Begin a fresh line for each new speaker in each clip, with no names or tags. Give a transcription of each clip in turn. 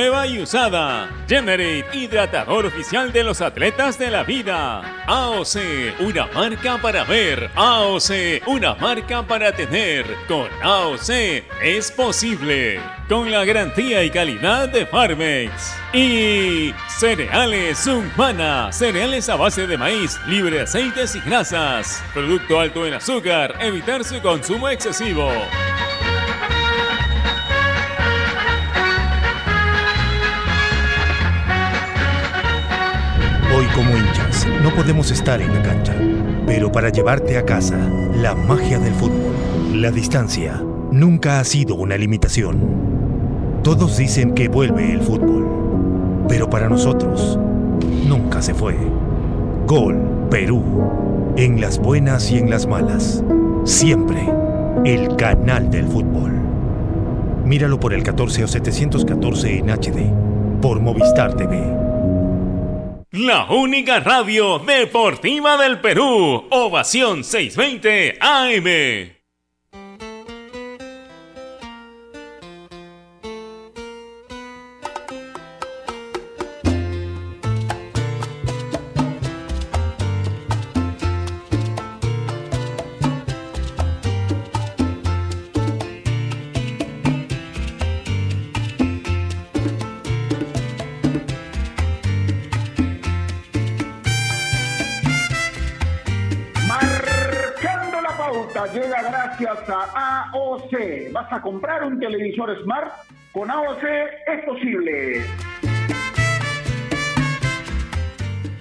Nueva y usada. Generate, hidratador oficial de los atletas de la vida. AOC, una marca para ver. AOC, una marca para tener. Con AOC es posible. Con la garantía y calidad de Farmex. Y cereales Humana. Cereales a base de maíz, libre de aceites y grasas. Producto alto en azúcar. Evitar su consumo excesivo.
No podemos estar en la cancha, pero para llevarte a casa, la magia del fútbol, la distancia, nunca ha sido una limitación. Todos dicen que vuelve el fútbol, pero para nosotros, nunca se fue. Gol, Perú, en las buenas y en las malas, siempre el canal del fútbol. Míralo por el 14 o 714 en HD, por Movistar TV.
La única radio deportiva del Perú. Ovación 620 AM.
¿Vas a comprar un televisor Smart? Con AOC es posible.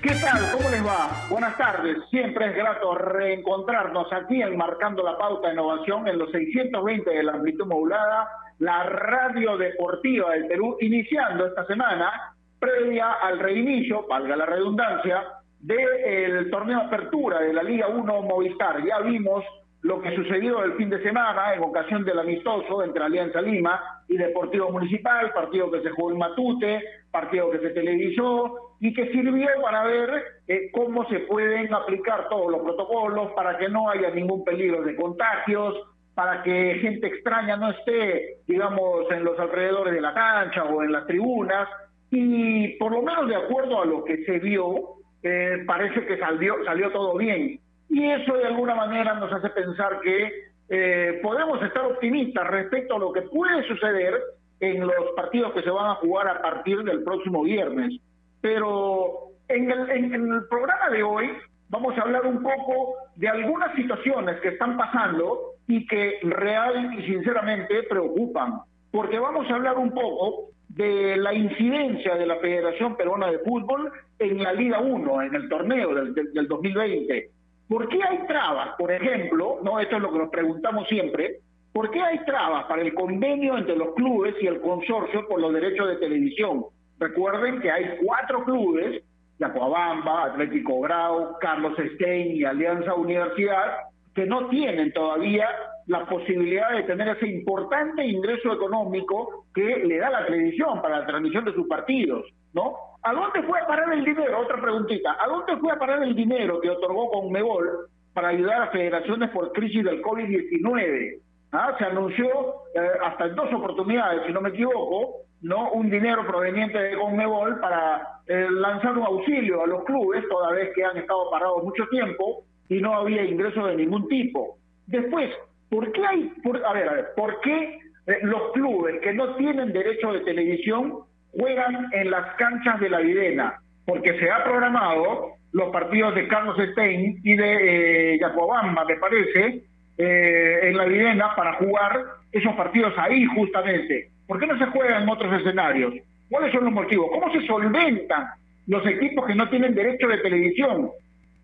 ¿Qué tal? ¿Cómo les va? Buenas tardes. Siempre es grato reencontrarnos aquí en Marcando la Pauta Innovación en los 620 de la amplitud modulada, la radio deportiva del Perú, iniciando esta semana, previa al reinicio, valga la redundancia, del torneo Apertura de la Liga 1 Movistar. Ya vimos lo que sucedió el fin de semana en ocasión del amistoso entre Alianza Lima y Deportivo Municipal, partido que se jugó en Matute, partido que se televisó y que sirvió para ver eh, cómo se pueden aplicar todos los protocolos para que no haya ningún peligro de contagios, para que gente extraña no esté, digamos, en los alrededores de la cancha o en las tribunas. Y por lo menos de acuerdo a lo que se vio, eh, parece que salió, salió todo bien. Y eso de alguna manera nos hace pensar que eh, podemos estar optimistas respecto a lo que puede suceder en los partidos que se van a jugar a partir del próximo viernes. Pero en el, programa de hoy vamos a hablar un poco de algunas situaciones que están pasando y que real y sinceramente preocupan. Porque vamos a hablar un poco de la incidencia de la Federación Peruana de Fútbol en la Liga 1, en el torneo del, del 2020. ¿Por qué hay trabas, por ejemplo? no Esto es lo que nos preguntamos siempre. ¿Por qué hay trabas para el convenio entre los clubes y el consorcio por los derechos de televisión? Recuerden que hay cuatro clubes, Yacoabamba, Atlético Grau, Carlos Stein y Alianza Universidad, que no tienen todavía la posibilidad de tener ese importante ingreso económico que le da la televisión para la transmisión de sus partidos, ¿no? ¿A dónde fue a parar el dinero? Otra preguntita. ¿A dónde fue a parar el dinero que otorgó Conmebol para ayudar a federaciones por crisis del COVID-19? ¿Ah? Se anunció eh, hasta en dos oportunidades, si no me equivoco, no un dinero proveniente de Conmebol para eh, lanzar un auxilio a los clubes, toda vez que han estado parados mucho tiempo y no había ingreso de ningún tipo. Después, ¿por qué hay, por, a ver, a ver, por qué eh, los clubes que no tienen derecho de televisión juegan en las canchas de la Videna? Porque se ha programado los partidos de Carlos Stein y de eh, Yacobamba, me parece, eh, en la Videna para jugar esos partidos ahí justamente. ¿Por qué no se juega en otros escenarios? ¿Cuáles son los motivos? ¿Cómo se solventan los equipos que no tienen derecho de televisión?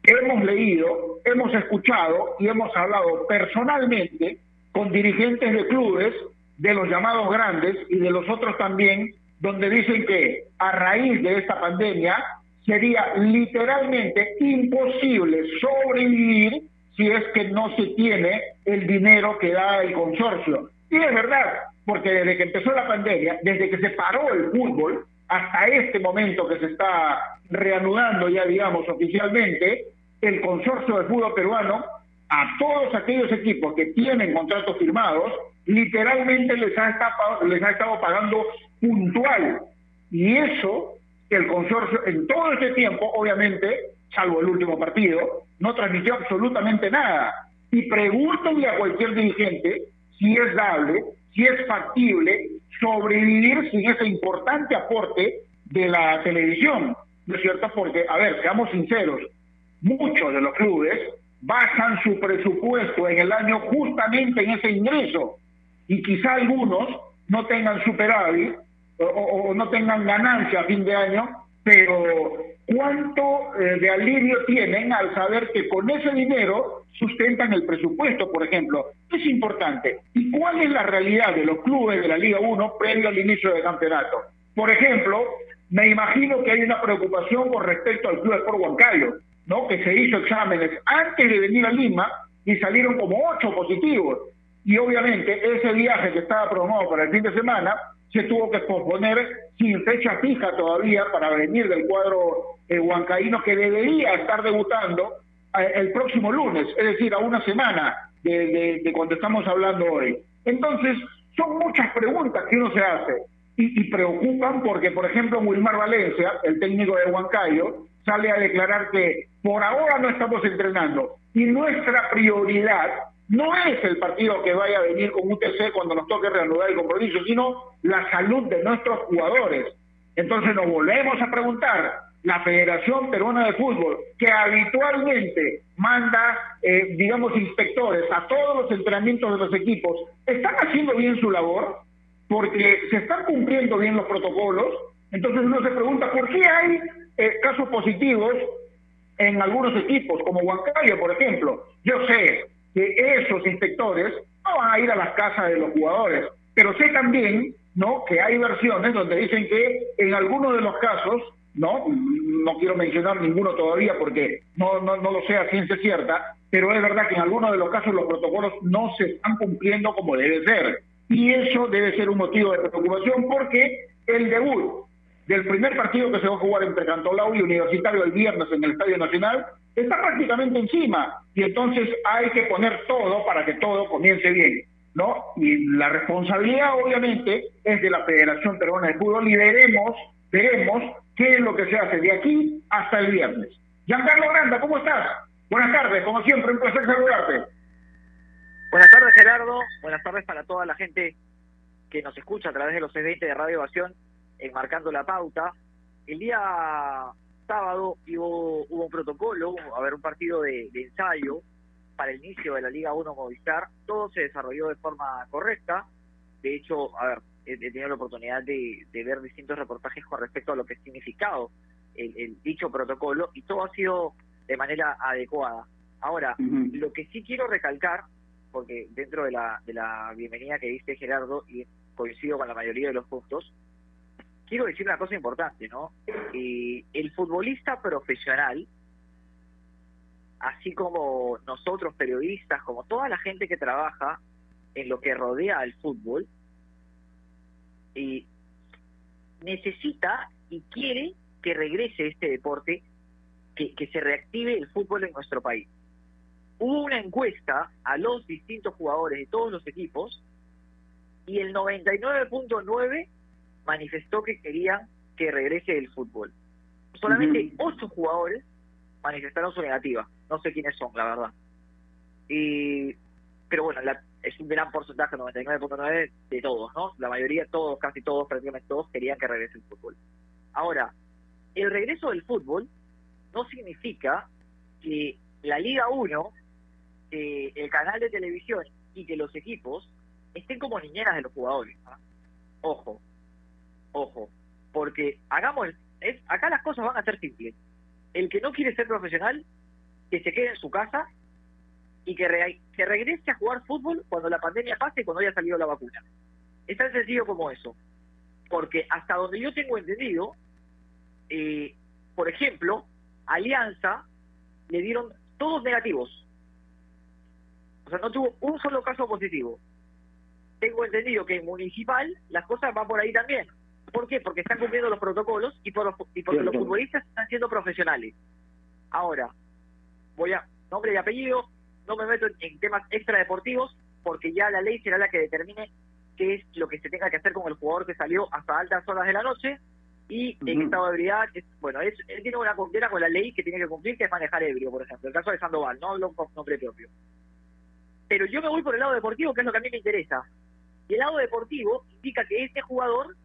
Hemos leído, hemos escuchado y hemos hablado personalmente con dirigentes de clubes, de los llamados grandes y de los otros también, donde dicen que a raíz de esta pandemia sería literalmente imposible sobrevivir si es que no se tiene el dinero que da el consorcio. Y es verdad, porque desde que empezó la pandemia, desde que se paró el fútbol, hasta este momento que se está reanudando ya, digamos, oficialmente, el consorcio de fútbol peruano, a todos aquellos equipos que tienen contratos firmados, literalmente les ha estado, les ha estado pagando puntual Y eso, el consorcio en todo este tiempo, obviamente, salvo el último partido, no transmitió absolutamente nada. Y pregúntenle a cualquier dirigente si es dable, si es factible sobrevivir sin ese importante aporte de la televisión, ¿no es cierto? Porque, a ver, seamos sinceros, muchos de los clubes basan su presupuesto en el año justamente en ese ingreso y quizá algunos no tengan superávit o, no tengan ganancia a fin de año, pero ¿cuánto eh, de alivio tienen al saber que con ese dinero sustentan el presupuesto, por ejemplo? Es importante. ¿Y cuál es la realidad de los clubes de la Liga 1 previo al inicio del campeonato? Por ejemplo, me imagino que hay una preocupación con respecto al Club Sport Huancayo ¿no? que se hizo exámenes antes de venir a Lima y salieron como ocho positivos. Y obviamente ese viaje que estaba programado para el fin de semana se tuvo que posponer sin fecha fija todavía para venir del cuadro eh, huancaíno que debería estar debutando eh, el próximo lunes, es decir, a una semana de, de, cuando estamos hablando hoy. Entonces, son muchas preguntas que uno se hace y, y preocupan porque, por ejemplo, Wilmar Valencia, el técnico de Huancayo, sale a declarar que por ahora no estamos entrenando y nuestra prioridad no es el partido que vaya a venir con UTC cuando nos toque reanudar el compromiso, sino la salud de nuestros jugadores. Entonces nos volvemos a preguntar, la Federación Peruana de Fútbol, que habitualmente manda, eh, digamos, inspectores a todos los entrenamientos de los equipos, ¿están haciendo bien su labor? Porque se están cumpliendo bien los protocolos. Entonces uno se pregunta, ¿por qué hay eh, casos positivos en algunos equipos, como Huancayo, por ejemplo. Yo sé que esos inspectores no van a ir a las casas de los jugadores, pero sé también no que hay versiones donde dicen que en algunos de los casos, no no quiero mencionar ninguno todavía porque no, no, no lo sé a ciencia cierta, pero es verdad que en algunos de los casos los protocolos no se están cumpliendo como debe ser. Y eso debe ser un motivo de preocupación porque el debut del primer partido que se va a jugar entre Cantolao y Universitario el viernes en el Estadio Nacional, está prácticamente encima. Y entonces hay que poner todo para que todo comience bien. ¿no? Y la responsabilidad, obviamente, es de la Federación Peruana de Fútbol y veremos, veremos qué es lo que se hace de aquí hasta el viernes. Giancarlo Granda, ¿cómo estás? Buenas tardes, como siempre, un placer saludarte.
Buenas tardes, Gerardo. Buenas tardes para toda la gente que nos escucha a través de los 620 de Radio Ovación enmarcando la pauta. El día sábado hubo, hubo un protocolo, a ver, un partido de, ensayo para el inicio de la Liga 1 Movistar. Todo se desarrolló de forma correcta. De hecho, a ver, he, tenido la oportunidad de, ver distintos reportajes con respecto a lo que ha significado el, dicho protocolo y todo ha sido de manera adecuada. Ahora, lo que sí quiero recalcar, porque dentro de la, de la bienvenida que dice Gerardo, y coincido con la mayoría de los puntos, quiero decir una cosa importante, ¿no? Eh, el futbolista profesional, así como nosotros periodistas, como toda la gente que trabaja en lo que rodea al fútbol, eh, necesita y quiere que regrese este deporte, que, que se reactive el fútbol en nuestro país. Hubo una encuesta a los distintos jugadores de todos los equipos y el 99.9 manifestó que querían que regrese el fútbol. Solamente ocho jugadores manifestaron su negativa. No sé quiénes son, la verdad. Y, pero bueno, es un gran porcentaje, 99.9 de todos, ¿no? La mayoría, todos, casi todos, prácticamente todos, querían que regrese el fútbol. Ahora, el regreso del fútbol no significa que la Liga 1, el canal de televisión y que los equipos estén como niñeras de los jugadores. Ojo, ojo, porque hagamos, es, acá las cosas van a ser simples. El que no quiere ser profesional, que se quede en su casa y que, que regrese a jugar fútbol cuando la pandemia pase y cuando haya salido la vacuna. Es tan sencillo como eso. Porque hasta donde yo tengo entendido, eh, por ejemplo, Alianza le dieron todos negativos. O sea, no tuvo un solo caso positivo. Tengo entendido que en Municipal las cosas van por ahí también. ¿Por qué? Porque están cumpliendo los protocolos y, por y porque los futbolistas están siendo profesionales. Ahora, voy a nombre y apellido, no me meto en, temas extradeportivos porque ya la ley será la que determine qué es lo que se tenga que hacer con el jugador que salió hasta altas horas de la noche y en estado de ebriedad, bueno, es, él tiene una condena con la ley que tiene que cumplir, que es manejar ebrio, por ejemplo. El caso de Sandoval, no hablo con nombre propio. Pero yo me voy por el lado deportivo, que es lo que a mí me interesa. Y el lado deportivo indica que este jugador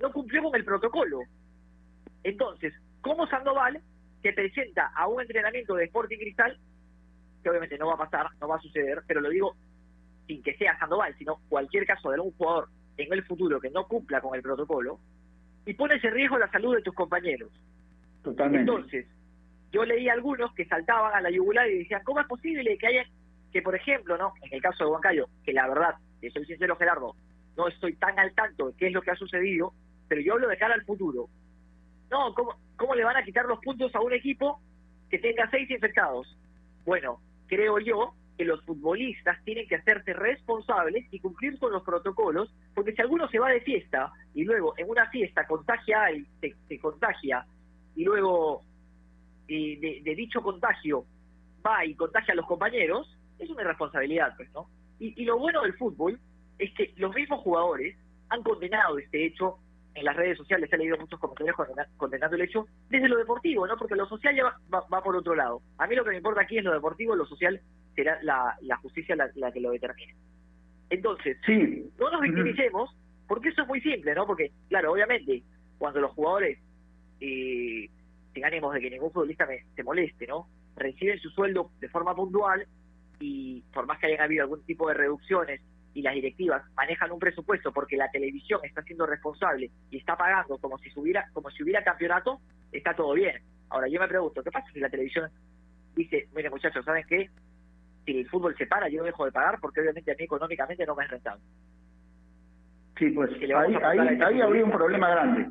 no cumplió con el protocolo. Entonces, ¿cómo Sandoval se presenta a un entrenamiento de Sporting Cristal, que obviamente no va a pasar, no va a suceder, pero lo digo sin que sea Sandoval, sino cualquier caso de algún jugador en el futuro que no cumpla con el protocolo, y pones en riesgo la salud de tus compañeros.
Totalmente.
Entonces, yo leí a algunos que saltaban a la yugular y decían, ¿cómo es posible que haya, que por ejemplo, no en el caso de Huancayo, que la verdad, que soy sincero Gerardo, no estoy tan al tanto de qué es lo que ha sucedido, pero yo hablo de cara al futuro. No, ¿cómo, cómo le van a quitar los puntos a un equipo que tenga seis infectados? Bueno, creo yo que los futbolistas tienen que hacerse responsables y cumplir con los protocolos, porque si alguno se va de fiesta y luego en una fiesta contagia y se, contagia y luego de, dicho contagio va y contagia a los compañeros, es una irresponsabilidad, pues, ¿no? Y, y lo bueno del fútbol es que los mismos jugadores han condenado este hecho en las redes sociales, he leído muchos comentarios condenando el hecho desde lo deportivo, ¿no? Porque lo social ya va, por otro lado. A mí lo que me importa aquí es lo deportivo, lo social será la, justicia la, que lo determine. Entonces,
sí.
no nos victimicemos, porque eso es muy simple, ¿no? Porque, claro, obviamente, cuando los jugadores, eh, sin ánimos de que ningún futbolista se moleste, ¿no? Reciben su sueldo de forma puntual y por más que hayan habido algún tipo de reducciones y las directivas manejan un presupuesto porque la televisión está siendo responsable y está pagando como si hubiera como si hubiera campeonato, está todo bien. Ahora yo me pregunto, ¿qué pasa si la televisión dice, mire muchachos, ¿saben qué? Si el fútbol se para, yo dejo de pagar porque obviamente a mí económicamente no me es rentable.
Sí, pues ahí, ahí, habría un problema grande.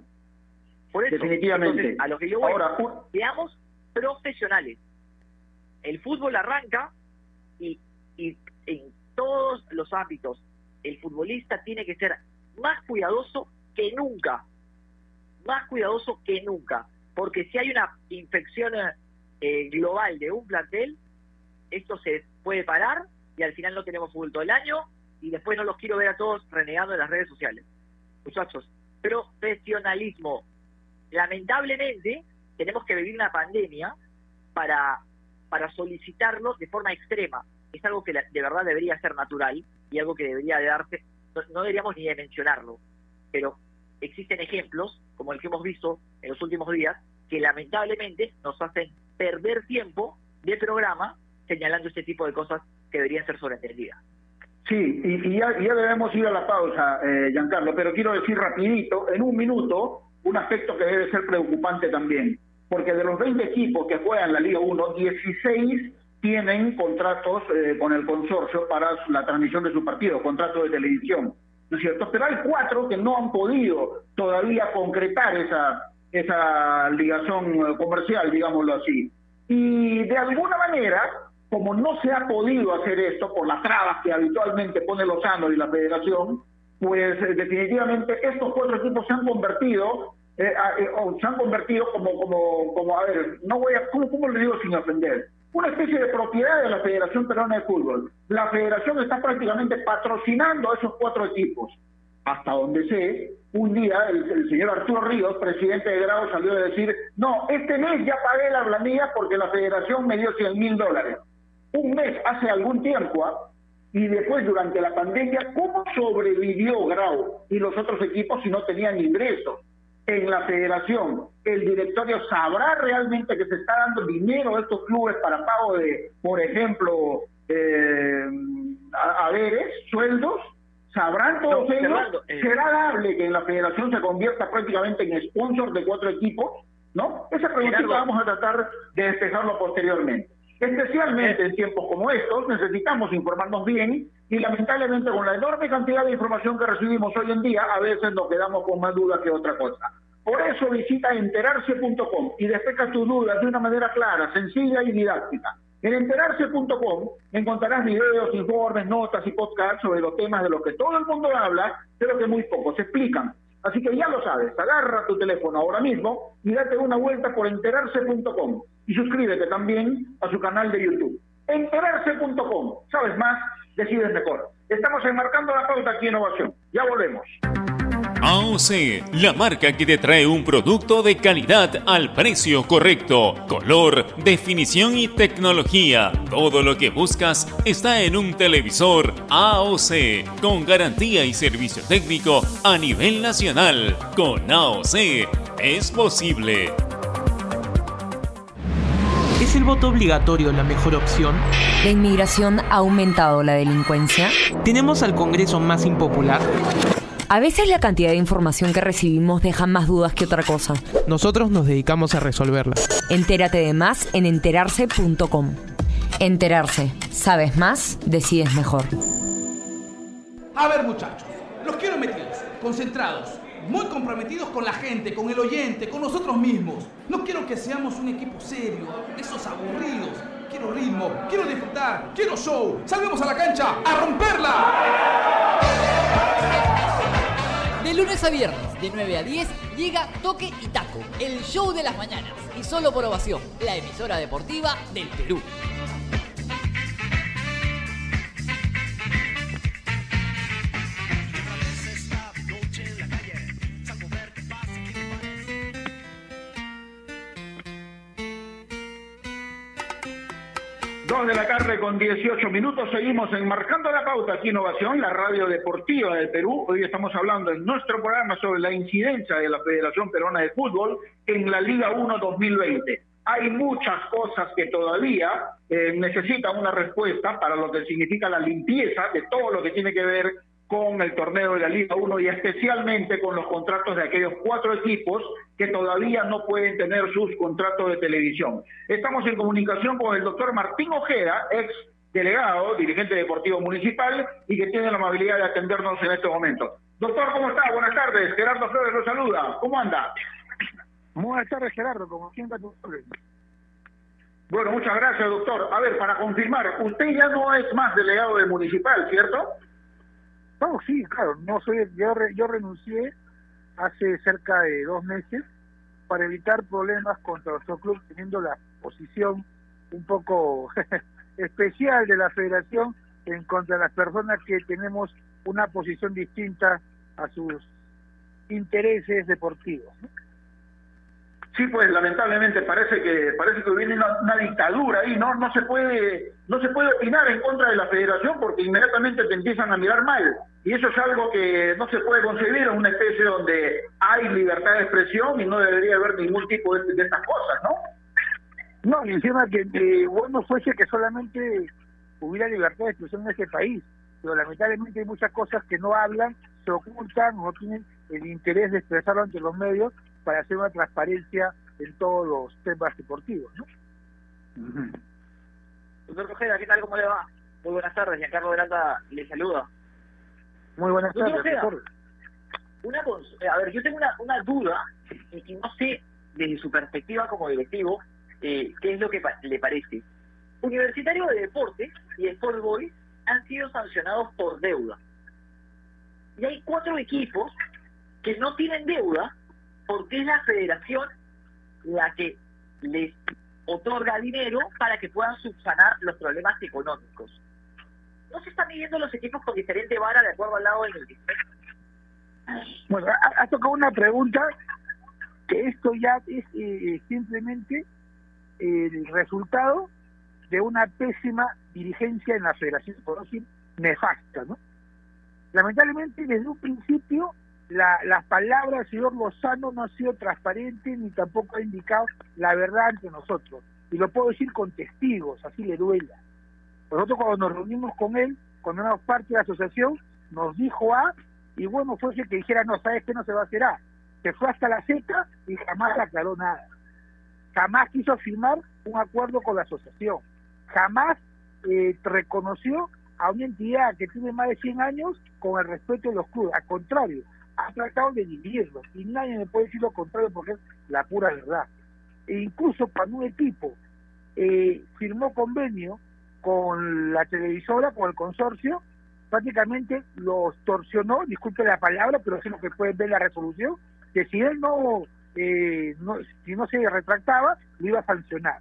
Por eso,
Definitivamente.
a lo que yo voy, Ahora, seamos profesionales. El fútbol arranca y, y en todos los ámbitos. El futbolista tiene que ser más cuidadoso que nunca, más cuidadoso que nunca, porque si hay una infección eh, global de un plantel, esto se puede parar y al final no tenemos fútbol todo el año y después no los quiero ver a todos renegando en las redes sociales. Muchachos, profesionalismo. Lamentablemente tenemos que vivir una pandemia para, para solicitarlo de forma extrema es algo que de verdad debería ser natural y algo que debería de darse, no, deberíamos ni de mencionarlo, pero existen ejemplos, como el que hemos visto en los últimos días, que lamentablemente nos hacen perder tiempo de programa señalando este tipo de cosas que deberían ser sobreentendidas.
Sí, y, ya, debemos ir a la pausa, eh, Giancarlo, pero quiero decir rapidito, en un minuto, un aspecto que debe ser preocupante también, porque de los 20 equipos que juegan la Liga 1, 16 tienen contratos eh, con el consorcio para la transmisión de su partido, contratos de televisión, ¿no es cierto? Pero hay cuatro que no han podido todavía concretar esa, esa ligación eh, comercial, digámoslo así. Y de alguna manera, como no se ha podido hacer esto por las trabas que habitualmente pone Lozano y la federación, pues eh, definitivamente estos cuatro equipos se han convertido o se han convertido como, como, como, a ver, no voy a, ¿cómo, cómo le digo sin ofender? Una especie de propiedad de la Federación Peruana de Fútbol. La federación está prácticamente patrocinando a esos cuatro equipos. Hasta donde sé, un día el, señor Arturo Ríos, presidente de Grado, salió a decir, no, este mes ya pagué la planilla porque la federación me dio 100 mil dólares. Un mes hace algún tiempo, ¿ah? y después durante la pandemia, ¿cómo sobrevivió Grau y los otros equipos si no tenían ingresos? En la federación, el directorio sabrá realmente que se está dando dinero a estos clubes para pago de, por ejemplo, eh, haberes, sueldos, sabrán todos ellos, eh, será dable que en la federación se convierta prácticamente en sponsor de cuatro equipos, ¿no? Esa pregunta vamos a tratar de despejarlo posteriormente. Especialmente en tiempos como estos, necesitamos informarnos bien y lamentablemente con la enorme cantidad de información que recibimos hoy en día, a veces nos quedamos con más dudas que otra cosa. Por eso visita enterarse.com y despeja tus dudas de una manera clara, sencilla y didáctica. En enterarse.com encontrarás videos, informes, notas y podcasts sobre los temas de los que todo el mundo habla, pero que muy pocos explican. Así que ya lo sabes, agarra tu teléfono ahora mismo y date una vuelta por enterarse.com y suscríbete también a su canal de YouTube. Enterarse.com. ¿Sabes más? Decides mejor. Estamos enmarcando la pauta aquí en Innovación. Ya volvemos.
AOC, la marca que te trae un producto de calidad al precio correcto, color, definición y tecnología. Todo lo que buscas está en un televisor AOC, con garantía y servicio técnico a nivel nacional. Con AOC es posible.
¿Es el voto obligatorio la mejor opción?
¿La inmigración ha aumentado la delincuencia?
¿Tenemos al Congreso más impopular?
A veces la cantidad de información que recibimos deja más dudas que otra cosa.
Nosotros nos dedicamos a resolverla.
Entérate de más en enterarse.com. Enterarse. Sabes más, decides mejor.
A ver muchachos, los quiero metidos, concentrados, muy comprometidos con la gente, con el oyente, con nosotros mismos. No quiero que seamos un equipo serio, esos aburridos. Quiero ritmo, quiero disfrutar, quiero show. Salvemos a la cancha a romperla.
De lunes a viernes, de 9 a 10, llega Toque y Taco, el show de las mañanas. Y solo por ovación, la emisora deportiva del Perú.
Dos de la tarde con 18 minutos, seguimos enmarcando la pauta aquí Innovación, la radio deportiva del Perú. Hoy estamos hablando en nuestro programa sobre la incidencia de la Federación Peruana de Fútbol en la Liga 1 2020. Hay muchas cosas que todavía eh, necesitan una respuesta para lo que significa la limpieza de todo lo que tiene que ver con el torneo de la Liga 1 y especialmente con los contratos de aquellos cuatro equipos que todavía no pueden tener sus contratos de televisión. Estamos en comunicación con el doctor Martín Ojeda, ex delegado, dirigente deportivo municipal y que tiene la amabilidad de atendernos en este momento. Doctor, ¿cómo está? Buenas tardes. Gerardo Flores lo saluda. ¿Cómo anda?
Buenas tardes, Gerardo. Como siempre,
Bueno, muchas gracias, doctor. A ver, para confirmar, usted ya no es más delegado de municipal, ¿cierto?
No, sí, claro. No soy, yo, re- yo renuncié hace cerca de dos meses para evitar problemas contra nuestro club, teniendo la posición un poco especial de la federación en contra de las personas que tenemos una posición distinta a sus intereses deportivos.
Sí, pues lamentablemente parece que parece que viene una, una dictadura ahí, no no se puede no se puede opinar en contra de la Federación porque inmediatamente te empiezan a mirar mal y eso es algo que no se puede concebir en una especie donde hay libertad de expresión y no debería haber ningún tipo de, de estas cosas, ¿no?
No, y encima que bueno fuese que solamente hubiera libertad de expresión en este país, pero lamentablemente hay muchas cosas que no hablan, se ocultan, no tienen el interés de expresarlo ante los medios para hacer una transparencia en todos los temas deportivos, ¿no?
Doctor Ojeda, ¿qué tal? ¿Cómo le va? Muy buenas tardes, Giancarlo Verata le saluda.
Muy buenas tardes.
Una eh, a ver, yo tengo una, una duda y, no sé desde su perspectiva como directivo eh, qué es lo que pa- le parece. Universitario de Deportes y Sport Boys han sido sancionados por deuda. Y hay cuatro equipos que no tienen deuda porque es la federación la que les otorga dinero para que puedan subsanar los problemas económicos. ¿No se están midiendo los equipos con diferente vara de acuerdo al lado del?
Bueno, ha, tocado una pregunta que esto ya es eh, simplemente el resultado de una pésima dirigencia en la federación, decir nefasta, ¿no? Lamentablemente, desde un principio, la, las palabras del señor Lozano no han sido transparentes ni tampoco ha indicado la verdad ante nosotros. Y lo puedo decir con testigos, así le duela. Nosotros cuando nos reunimos con él, cuando éramos parte de la asociación, nos dijo A y bueno, fuese que dijera, no, sabes que no se va a hacer A. Se fue hasta la Z y jamás aclaró nada. Jamás quiso firmar un acuerdo con la asociación. Jamás eh, reconoció a una entidad que tiene más de 100 años con el respeto de los clubes. Al contrario, ha tratado de dividirlos y nadie me puede decir lo contrario porque es la pura verdad. E incluso cuando un equipo eh, firmó convenio con la televisora, con el consorcio, prácticamente los torsionó, disculpe la palabra, pero es que pueden ver la resolución, que si él no, eh, no si no se retractaba, lo iba a sancionar.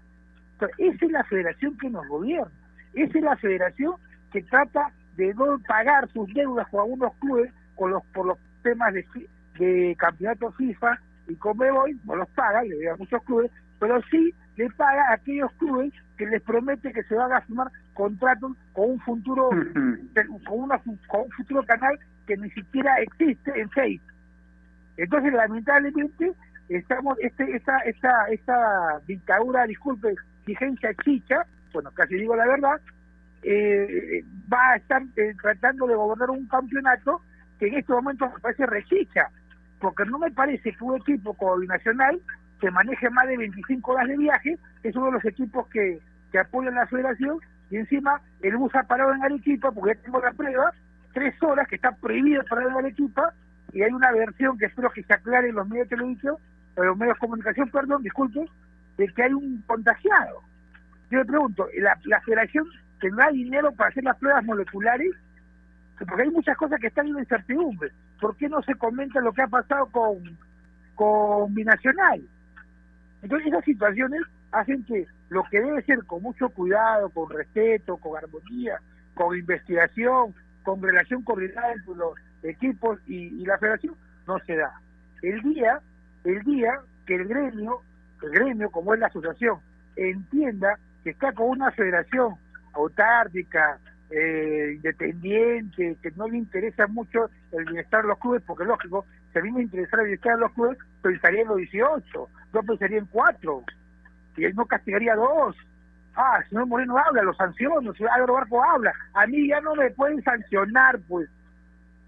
Entonces, esa es la federación que nos gobierna, esa es la federación que trata de no pagar sus deudas con algunos clubes con los, por los temas de, de campeonatos FIFA y Comebol no los paga, le a muchos clubes, pero sí le paga a aquellos clubes que les promete que se van a firmar contratos con un futuro con, una, con un futuro canal que ni siquiera existe en Facebook. Entonces, lamentablemente, estamos este esta esta esta dictadura, disculpe, vigencia chicha, bueno, casi digo la verdad, eh, va a estar eh, tratando de gobernar un campeonato que en estos momentos me parece rechicha, porque no me parece que un equipo coordinacional que maneje más de 25 horas de viaje es uno de los equipos que, que apoyan la federación y encima el bus ha parado en Arequipa, porque ya tengo la prueba, tres horas que está prohibido parar en Arequipa y hay una versión que espero que se aclare en los medios de televisión, en los medios de comunicación, perdón, disculpe, de que hay un contagiado. Yo le pregunto, ¿la, la federación tendrá dinero para hacer las pruebas moleculares? Porque hay muchas cosas que están en incertidumbre. ¿Por qué no se comenta lo que ha pasado con, con Binacional? Entonces esas situaciones hacen que lo que debe ser con mucho cuidado, con respeto, con armonía, con investigación, con relación coordinada entre los equipos y, la federación, no se da. El día, el día que el gremio, el gremio como es la asociación, entienda que está con una federación autárquica, eh, independiente, que no le interesa mucho el bienestar de los clubes, porque lógico, si a mí me interesara el bienestar de los clubes, pensaría en los 18, yo pensaría en 4, y él no castigaría a dos. Ah, el señor Moreno habla, lo sanciono, si Álvaro Barco habla, a mí ya no me pueden sancionar, pues,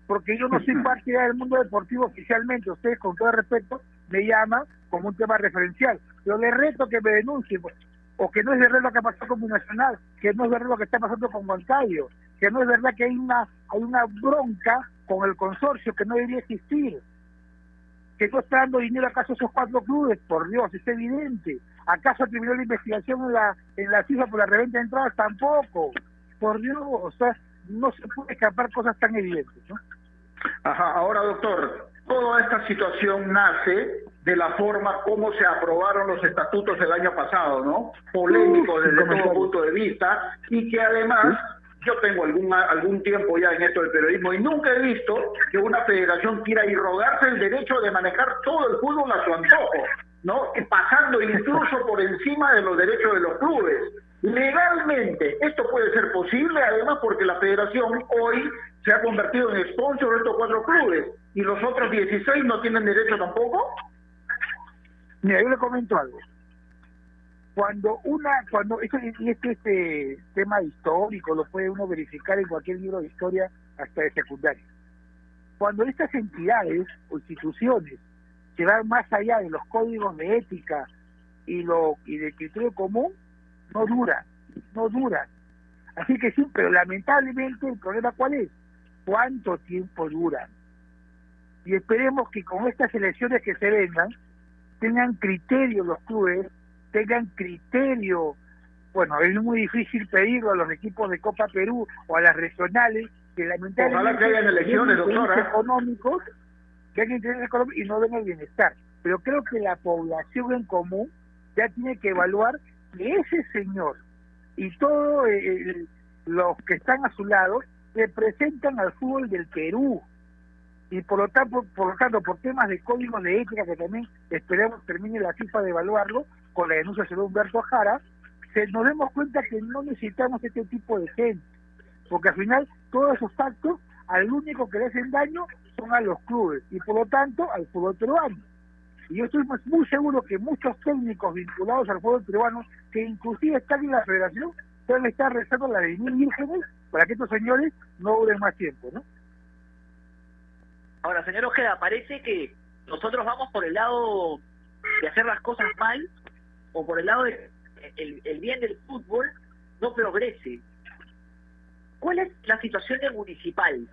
porque yo no soy parte del mundo deportivo oficialmente, ustedes con todo respeto me llaman como un tema referencial, yo le reto que me denuncien, pues, o que no es verdad lo que ha pasado con Nacional, que no es verdad lo que está pasando con Moncayo, que no es verdad que hay una hay una bronca con el consorcio que no debería existir, que está dando dinero acaso a esos cuatro clubes, por Dios, es evidente. ¿Acaso terminó la investigación en la en la FIFA por la reventa de entradas? Tampoco. Por Dios, o sea, no se puede escapar cosas tan evidentes, ¿no?
Ajá, ahora doctor, toda esta situación nace de la forma como se aprobaron los estatutos el año pasado, ¿no? Polémico desde todo punto de vista y que además yo tengo algún algún tiempo ya en esto del periodismo y nunca he visto que una federación quiera irrogarse el derecho de manejar todo el fútbol a su antojo, ¿no? Pasando incluso por encima de los derechos de los clubes. Legalmente, esto puede ser posible, además porque la federación hoy se ha convertido en sponsor de estos cuatro clubes y los otros 16 no tienen derecho tampoco.
Mira, yo le comento algo. Cuando una, cuando esto, y este, este tema histórico lo puede uno verificar en cualquier libro de historia hasta de secundaria. Cuando estas entidades o instituciones se van más allá de los códigos de ética y lo y de criterio común, no duran, no duran. Así que sí, pero lamentablemente el problema cuál es, cuánto tiempo duran. Y esperemos que con estas elecciones que se vengan, tengan criterio los clubes, tengan criterio. Bueno, es muy difícil pedirlo a los equipos de Copa Perú o a las regionales, que lamentablemente
Ojalá que hayan elecciones,
tienen intereses
doctora.
económicos, que hayan intereses económicos y no ven el bienestar. Pero creo que la población en común ya tiene que evaluar que ese señor y todos los que están a su lado representan al fútbol del Perú y por lo tanto por lo tanto por temas de código de ética que también esperemos termine la FIFA de evaluarlo con la denuncia de Humberto Jara se, nos demos cuenta que no necesitamos este tipo de gente porque al final todos esos actos al único que le hacen daño son a los clubes y por lo tanto al fútbol peruano y yo estoy muy seguro que muchos técnicos vinculados al fútbol peruano que inclusive están en la federación deben estar rezando la de mil vírgenes para que estos señores no duren más tiempo ¿no?
Ahora, señor Ojeda, parece que nosotros vamos por el lado de hacer las cosas mal o por el lado de el, bien del fútbol no progrese. ¿Cuál es la situación del municipal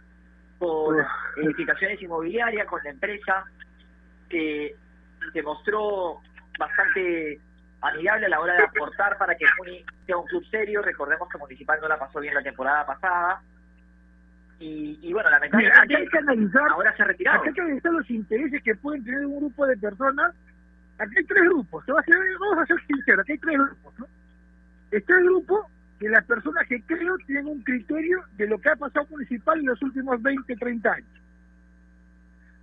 con
Uf.
edificaciones inmobiliarias, con la empresa que se mostró bastante amigable a la hora de aportar para que Muni sea un club serio? Recordemos que Municipal no la pasó bien la temporada pasada. Y, y bueno,
Mira,
lamentablemente
hay que analizar
ahora se ha retirado.
Hay que analizar los intereses que pueden tener un grupo de personas. Aquí hay tres grupos. Se va a hacer, vamos a ser sinceros. Aquí hay tres grupos. ¿no? Está el grupo de las personas que creo tienen un criterio de lo que ha pasado municipal en los últimos 20, 30 años.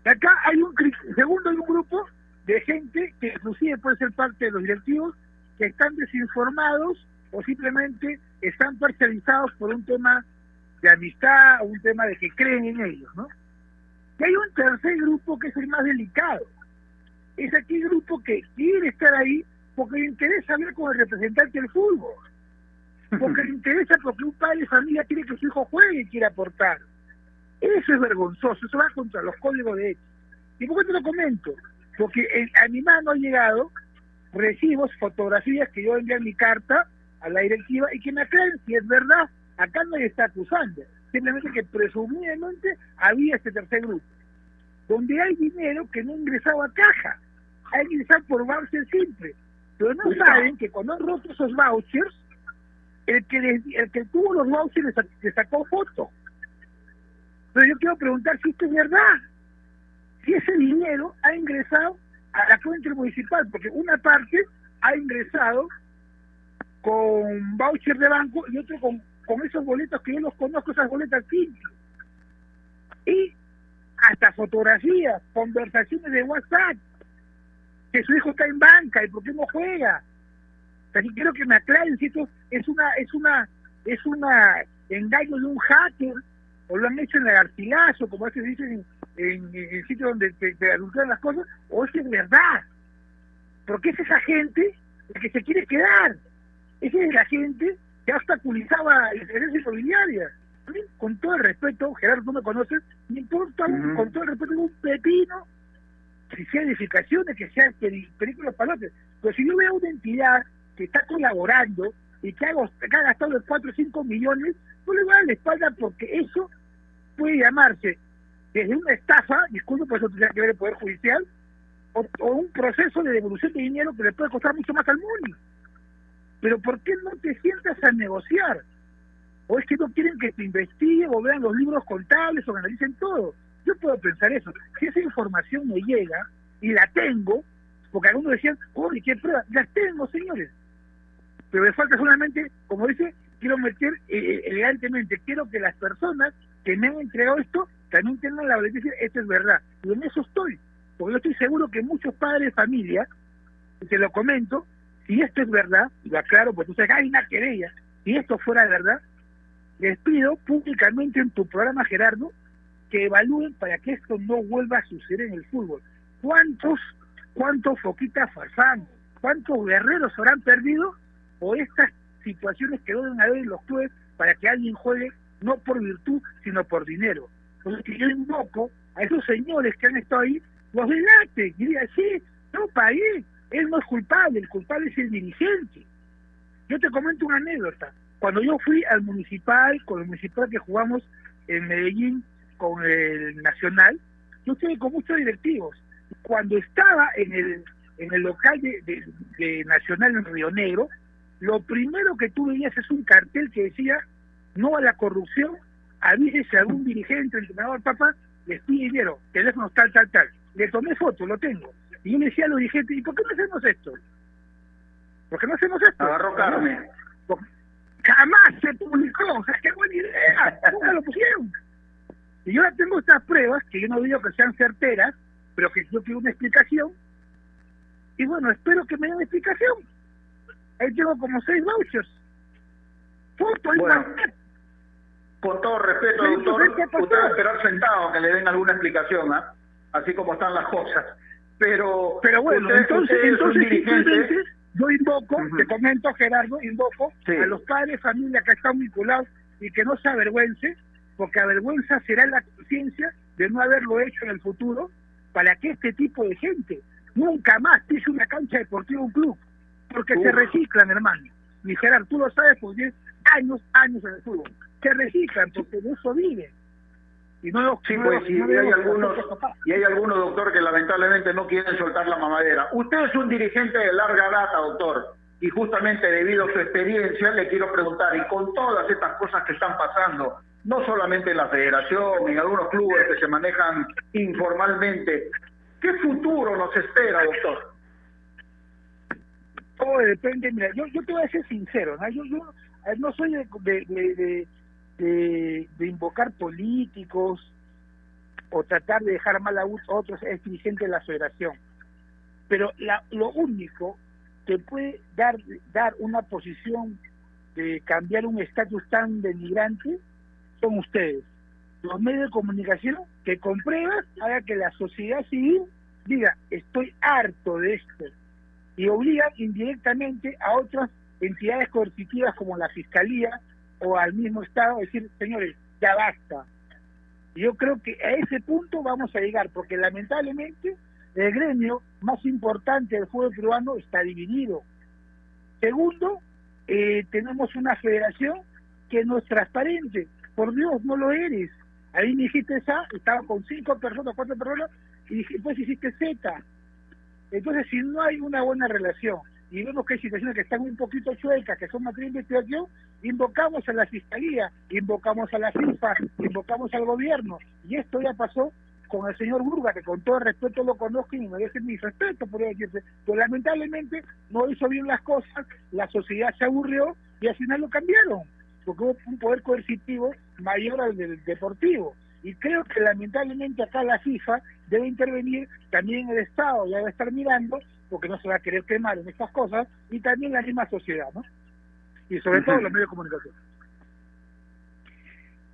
Acá hay un, segundo, hay un grupo de gente que inclusive puede ser parte de los directivos que están desinformados o simplemente están parcializados por un tema de amistad o un tema de que creen en ellos, ¿no? Y hay un tercer grupo que es el más delicado. Es aquel grupo que quiere estar ahí porque le interesa hablar con el representante del fútbol. Porque le interesa porque un padre de familia quiere que su hijo juegue y quiere aportar. Eso es vergonzoso, eso va contra los códigos de ética. ¿Y por qué te lo comento? Porque a mi mano ha llegado recibos, fotografías que yo envié en mi carta a la directiva y que me aclaren si es verdad. Acá nadie está acusando, simplemente que presumiblemente había este tercer grupo, donde hay dinero que no ingresaba a caja, hay que ingresar por voucher simple, pero no saben que cuando han roto esos vouchers, el que, el que tuvo los vouchers le sacó foto. Pero yo quiero preguntar si esto es verdad, si ese dinero ha ingresado a la cuenta municipal, porque una parte ha ingresado con voucher de banco y otro con, con esos boletos que yo los conozco, esas boletas simples. Y hasta fotografías, conversaciones de WhatsApp, que su hijo está en banca y por qué no juega. O quiero que me aclaren si esto es una, es una, es una engaño de un hacker, o lo han hecho en el garcilaso, como a veces dicen en, el sitio donde te, te las cosas, o es es verdad. Porque es esa gente la que se quiere quedar. Esa es la gente que obstaculizaba la diferencia inmobiliaria. Con todo el respeto, Gerardo, no me conoces, me importa con todo el respeto un pepino que sea edificaciones, que sean películas palotes. Pero si yo veo una entidad que está colaborando y que ha, gastado de 4 o 5 millones, no le voy a dar la espalda porque eso puede llamarse desde una estafa, disculpe, por eso tendría que ver el Poder Judicial, o, un proceso de devolución de dinero que le puede costar mucho más al MUNI. Pero ¿por qué no te sientas a negociar? ¿O es que no quieren que te investiguen o vean los libros contables o analicen todo? Yo puedo pensar eso. Si esa información me llega y la tengo, porque algunos decían, oh, ¿y qué pruebas? Las tengo, señores. Pero me falta solamente, como dice, quiero meter eh, eh, elegantemente, quiero que las personas que me han entregado esto también tengan la valentía de decir, esto es verdad. Y en eso estoy. Porque yo estoy seguro que muchos padres de familia, te lo comento, si esto es verdad, y lo aclaro, porque tú sabes, hay una querella, si esto fuera verdad, les pido públicamente en tu programa, Gerardo, que evalúen para que esto no vuelva a suceder en el fútbol. ¿Cuántos, cuántos foquitas farfán, cuántos guerreros habrán perdido o estas situaciones que deben haber en los clubes para que alguien juegue no por virtud, sino por dinero? Entonces que yo invoco a esos señores que han estado ahí, los delate, y diga, sí, no pagué, él no es culpable, el culpable es el dirigente. Yo te comento una anécdota. Cuando yo fui al municipal, con el municipal que jugamos en Medellín con el Nacional, yo estuve con muchos directivos. Cuando estaba en el, en el local de, de, Nacional en Río Negro, lo primero que tú veías es un cartel que decía no a la corrupción, avísese a algún dirigente, entrenador, papá, les pide dinero, teléfono tal, tal, tal. Le tomé foto, lo tengo. Y yo le decía a los dirigentes, ¿y por qué no hacemos esto? ¿Por qué no hacemos esto?
Agarró.
Jamás se publicó, o sea, qué buena idea, nunca lo pusieron. Y yo ahora tengo estas pruebas, que yo no digo que sean certeras, pero que yo quiero una explicación. Y bueno, espero que me den explicación. Ahí tengo como seis vouchers. Foto y bueno,
Con todo respeto, doctor, usted va a esperar sentado que le den alguna explicación, ¿ah? así como están las cosas. Pero,
pero bueno, entonces, entonces yo invoco, te comento Gerardo, invoco a los padres de familia que están vinculados y que no se avergüence, porque avergüenza será la conciencia de no haberlo hecho en el futuro para que este tipo de gente nunca más pise una cancha deportiva un club, porque se reciclan, hermano. Y tú lo sabes, por 10 años, años en el fútbol. Se reciclan porque de eso viven
y no sí, pues, y, hay algunos, y hay algunos, doctor, que lamentablemente no quieren soltar la mamadera. Usted es un dirigente de larga data, doctor, y justamente debido a su experiencia le quiero preguntar, y con todas estas cosas que están pasando, no solamente en la federación, en algunos clubes que se manejan informalmente, ¿qué futuro nos espera, doctor?
Todo depende, mira, yo, te voy a ser sincero, ¿no? yo, yo eh, no soy de, de de, de, invocar políticos, o tratar de dejar mal a otros es dirigente de la federación. Pero la, lo único que puede dar una posición de cambiar un estatus tan denigrante son ustedes, los medios de comunicación que con pruebas haga que la sociedad civil diga estoy harto de esto y obligan indirectamente a otras entidades coercitivas como la Fiscalía o al mismo Estado a decir, señores, ya basta. Yo creo que a ese punto vamos a llegar, porque lamentablemente el gremio más importante del fútbol peruano está dividido. Segundo, eh, tenemos una federación que no es transparente. Por Dios, no lo eres. Ahí me dijiste esa, estaba con cinco personas, cuatro personas, y después hiciste Z. Entonces, si no hay una buena relación y vemos que hay situaciones que están un poquito chuecas, que son materia de investigación, invocamos a la Fiscalía, invocamos a la FIFA, invocamos al gobierno. Y esto ya pasó con el señor Burga, que con todo respeto lo conozco y me merece mi respeto, por decirse, pero lamentablemente no hizo bien las cosas, la sociedad se aburrió y al final lo cambiaron, porque hubo un poder coercitivo mayor al del deportivo. Y creo que lamentablemente acá la FIFA debe intervenir, también el Estado ya debe estar mirando, porque no se va a querer quemar en estas cosas, y también la misma sociedad, ¿no? Y sobre todo los medios de comunicación.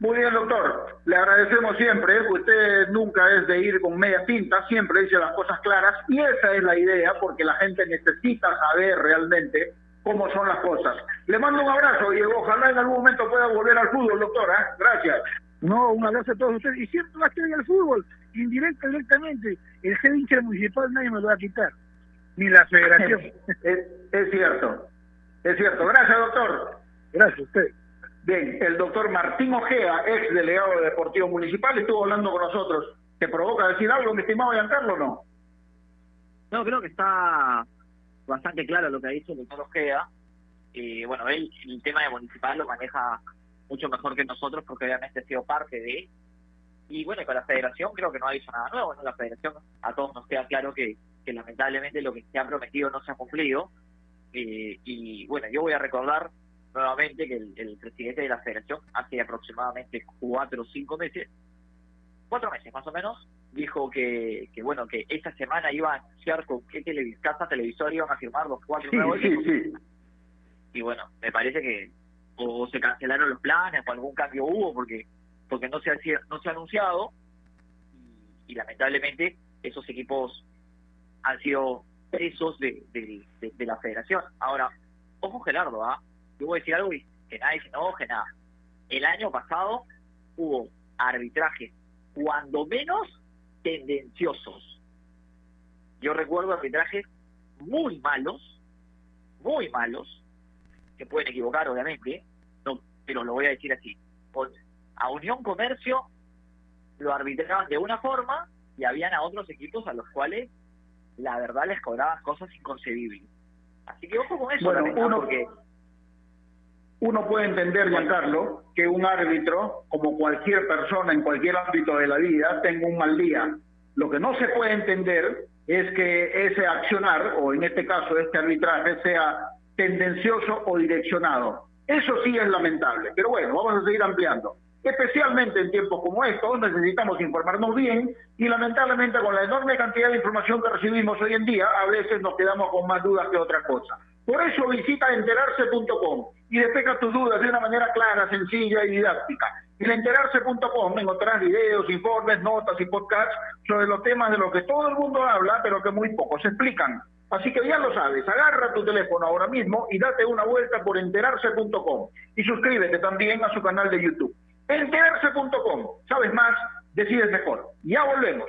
Muy bien, doctor. Le agradecemos siempre. Usted nunca es de ir con media tinta, siempre dice las cosas claras y esa es la idea porque la gente necesita saber realmente cómo son las cosas. Le mando un abrazo y ojalá en algún momento pueda volver al fútbol, doctora. ¿eh? Gracias.
No, un abrazo a todos ustedes. Y siempre va a estar en el fútbol, indirecta, directamente. El ser hincha municipal nadie me lo va a quitar, ni la federación.
es, es cierto, es cierto. Gracias, doctor.
Gracias a usted.
Bien, el doctor Martín Ojea, ex delegado de Deportivo Municipal, estuvo hablando con nosotros. ¿Te provoca decir algo, mi estimado Giancarlo, o no?
No, creo que está bastante claro lo que ha dicho el doctor Ojea. Y bueno, él el tema de municipal lo maneja mucho mejor que nosotros porque obviamente ha sido parte de y bueno, con la federación creo que no ha dicho nada nuevo, ¿no? La federación a todos nos queda claro que, que lamentablemente lo que se ha prometido no se ha cumplido. Eh, y bueno, yo voy a recordar nuevamente que el, presidente de la federación hace aproximadamente cuatro o cinco meses, cuatro meses más o menos, dijo que, que bueno, que esta semana iba a anunciar con qué televis casa televisor iban a firmar los cuatro nuevos Y bueno, me parece que o se cancelaron los planes o algún cambio hubo porque porque no se ha, no se ha anunciado y, lamentablemente esos equipos han sido presos de, de, la federación. Ahora, ojo Gerardo, ¿ah? yo voy a decir algo y que nadie se enoje, nada. El año pasado hubo arbitrajes, cuando menos tendenciosos. Yo recuerdo arbitrajes muy malos, muy malos, que pueden equivocar obviamente, no, pero lo voy a decir así. a Unión Comercio lo arbitraban de una forma y habían a otros equipos a los cuales la verdad les cobraban cosas inconcebibles. Así que ojo con eso,
uno,
porque
uno puede entender, Giancarlo, que un árbitro, como cualquier persona en cualquier ámbito de la vida, tenga un mal día. Lo que no se puede entender es que ese accionar, o en este caso este arbitraje, sea tendencioso o direccionado. Eso sí es lamentable, pero bueno, vamos a seguir ampliando. Especialmente en tiempos como estos, necesitamos informarnos bien y lamentablemente con la enorme cantidad de información que recibimos hoy en día, a veces nos quedamos con más dudas que otra cosa. Por eso visita enterarse.com y despeja tus dudas de una manera clara, sencilla y didáctica. En enterarse.com encontrarás videos, informes, notas y podcasts sobre los temas de los que todo el mundo habla, pero que muy pocos explican. Así que ya lo sabes, agarra tu teléfono ahora mismo y date una vuelta por enterarse.com y suscríbete también a su canal de YouTube. Enterarse.com, sabes más, decides mejor. Ya volvemos.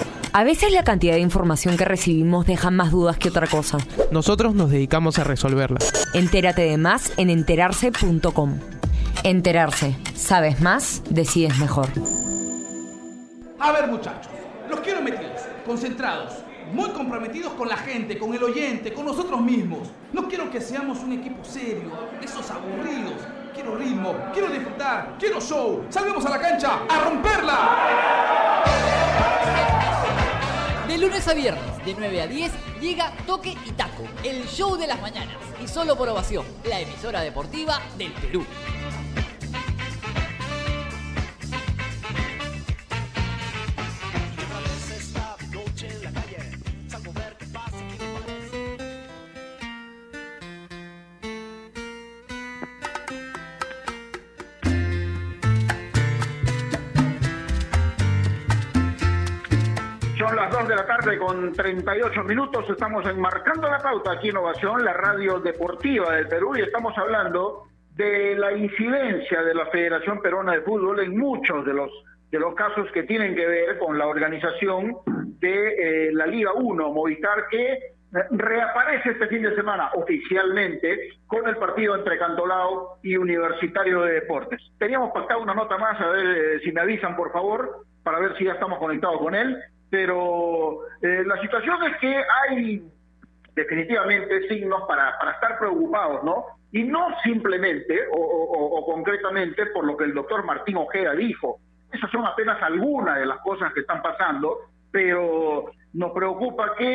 A veces la cantidad de información que recibimos deja más dudas que otra cosa.
Nosotros nos dedicamos a resolverla.
Entérate de más en enterarse.com. Enterarse. Sabes más, decides mejor.
A ver, muchachos, los quiero metidos, concentrados, muy comprometidos con la gente, con el oyente, con nosotros mismos. No quiero que seamos un equipo serio, esos aburridos. Quiero ritmo, quiero disfrutar, quiero show. Salvemos a la cancha a romperla.
De lunes a viernes, de 9 a 10, llega Toque y Taco, el show de las mañanas. Y solo por ovación, la emisora deportiva del Perú.
Las 2 de la tarde con 38 minutos. Estamos enmarcando la pauta aquí en Ovación, la radio deportiva del Perú, y estamos hablando de la incidencia de la Federación Peruana de Fútbol en muchos de los de los casos que tienen que ver con la organización de eh, la Liga 1, Movistar, que reaparece este fin de semana oficialmente con el partido entre Cantolao y Universitario de Deportes. Teníamos pactado una nota más, a ver eh, si me avisan por favor, para ver si ya estamos conectados con él pero eh, la situación es que hay definitivamente signos para, para estar preocupados, ¿no? Y no simplemente o, o, o, concretamente por lo que el doctor Martín Ojeda dijo. Esas son apenas algunas de las cosas que están pasando, pero nos preocupa que,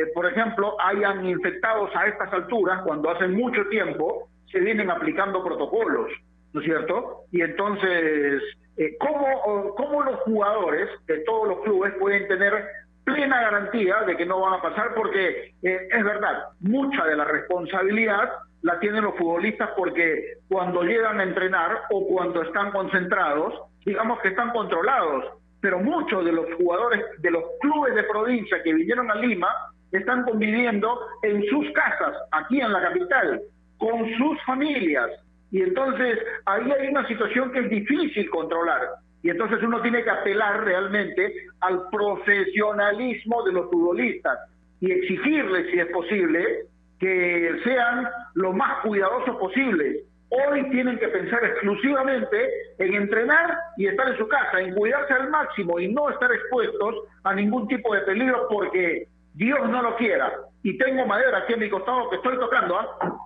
eh, por ejemplo, hayan infectados a estas alturas cuando hace mucho tiempo se vienen aplicando protocolos, ¿no es cierto? Y entonces eh, ¿cómo, ¿cómo, los jugadores de todos los clubes pueden tener plena garantía de que no van a pasar? Porque eh, es verdad, mucha de la responsabilidad la tienen los futbolistas porque cuando llegan a entrenar o cuando están concentrados, digamos que están controlados, pero muchos de los jugadores de los clubes de provincia que vinieron a Lima están conviviendo en sus casas, aquí en la capital, con sus familias, y entonces ahí hay una situación que es difícil controlar. Y entonces uno tiene que apelar realmente al profesionalismo de los futbolistas y exigirles, si es posible, que sean lo más cuidadosos posible. Hoy tienen que pensar exclusivamente en entrenar y estar en su casa, en cuidarse al máximo y no estar expuestos a ningún tipo de peligro porque Dios no lo quiera. Y tengo madera aquí en mi costado que estoy tocando, ¿ah?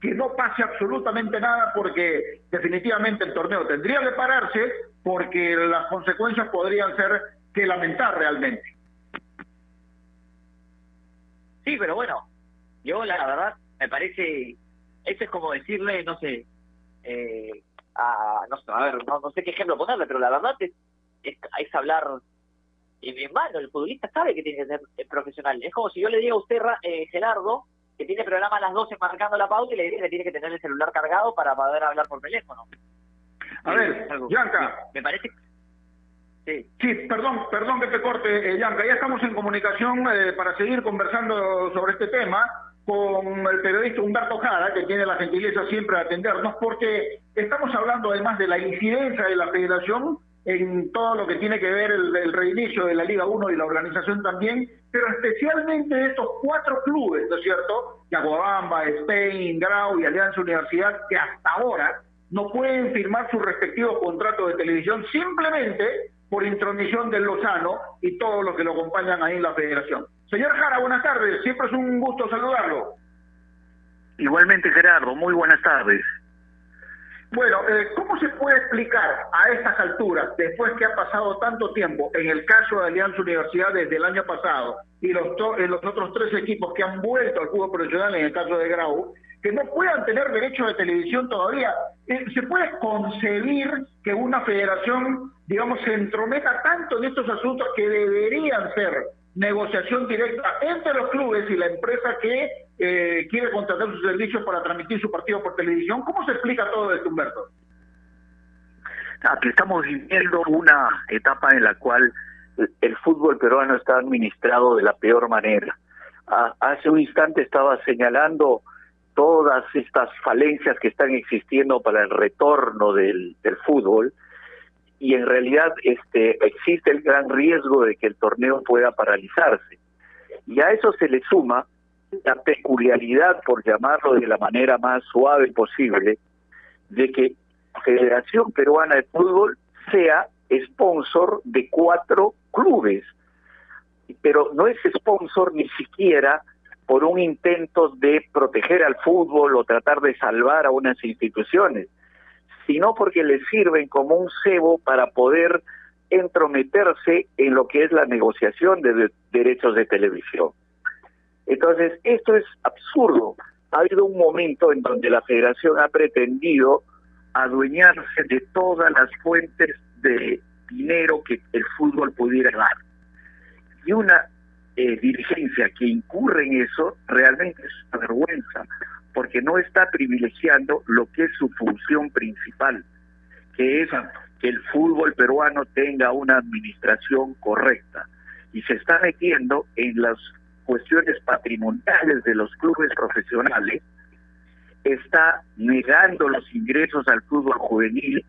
Que no pase absolutamente nada porque definitivamente el torneo tendría que pararse porque las consecuencias podrían ser que lamentar realmente.
Sí, pero bueno, yo la verdad me parece, eso es como decirle, no sé, eh, a, no sé, a ver, no, sé qué ejemplo ponerle, pero la verdad es, es, hablar en mi mano, el futbolista sabe que tiene que ser profesional. Es como si yo le diga a usted, eh, Gerardo, que tiene programa a las 12 marcando la pauta y le dice que tiene que tener el celular cargado para poder hablar por teléfono.
A ver, Yanka.
Me parece.
Sí. sí, perdón, perdón que te corte, eh, Yanka. Ya estamos en comunicación eh, para seguir conversando sobre este tema con el periodista Humberto Jara, que tiene la gentileza siempre de atendernos, porque estamos hablando además de la incidencia de la federación en todo lo que tiene que ver el, el reinicio de la Liga 1 y la organización también, pero especialmente estos cuatro clubes, ¿no es cierto? Yaguabamba, Spain, Grau y Alianza Universidad, que hasta ahora no pueden firmar sus respectivos contratos de televisión simplemente por intromisión del Lozano y todos los que lo acompañan ahí en la federación. Señor Jara, buenas tardes, siempre es un gusto saludarlo.
Igualmente Gerardo, muy buenas tardes.
Bueno, eh, ¿cómo se puede explicar a estas alturas, después que ha pasado tanto tiempo, en el caso de Alianza Universidad desde el año pasado, y los, los otros tres equipos que han vuelto al fútbol profesional, en el caso de Grau, que no puedan tener derecho de televisión todavía? Eh, ¿Se puede concebir que una federación, digamos, se entrometa tanto en estos asuntos que deberían ser negociación directa entre los clubes y la empresa que eh, quiere contratar sus servicios para transmitir su partido por televisión. ¿Cómo se explica todo esto, Humberto?
Ah, que estamos viviendo una etapa en la cual el fútbol peruano está administrado de la peor manera. Ah, hace un instante estaba señalando todas estas falencias que están existiendo para el retorno del fútbol y en realidad este existe el gran riesgo de que el torneo pueda paralizarse. Y a eso se le suma la peculiaridad, por llamarlo de la manera más suave posible, de que Federación Peruana de Fútbol sea sponsor de cuatro clubes, pero no es sponsor ni siquiera por un intento de proteger al fútbol o tratar de salvar a unas instituciones, sino porque le sirven como un cebo para poder entrometerse en lo que es la negociación de, derechos de televisión. Entonces, esto es absurdo. Ha habido un momento en donde la federación ha pretendido adueñarse de todas las fuentes de dinero que el fútbol pudiera dar. Y una eh, dirigencia que incurre en eso realmente es una vergüenza, porque no está privilegiando lo que es su función principal, que es que el fútbol peruano tenga una administración correcta. Y se está metiendo en las cuestiones patrimoniales de los clubes profesionales, está negando los ingresos al fútbol juvenil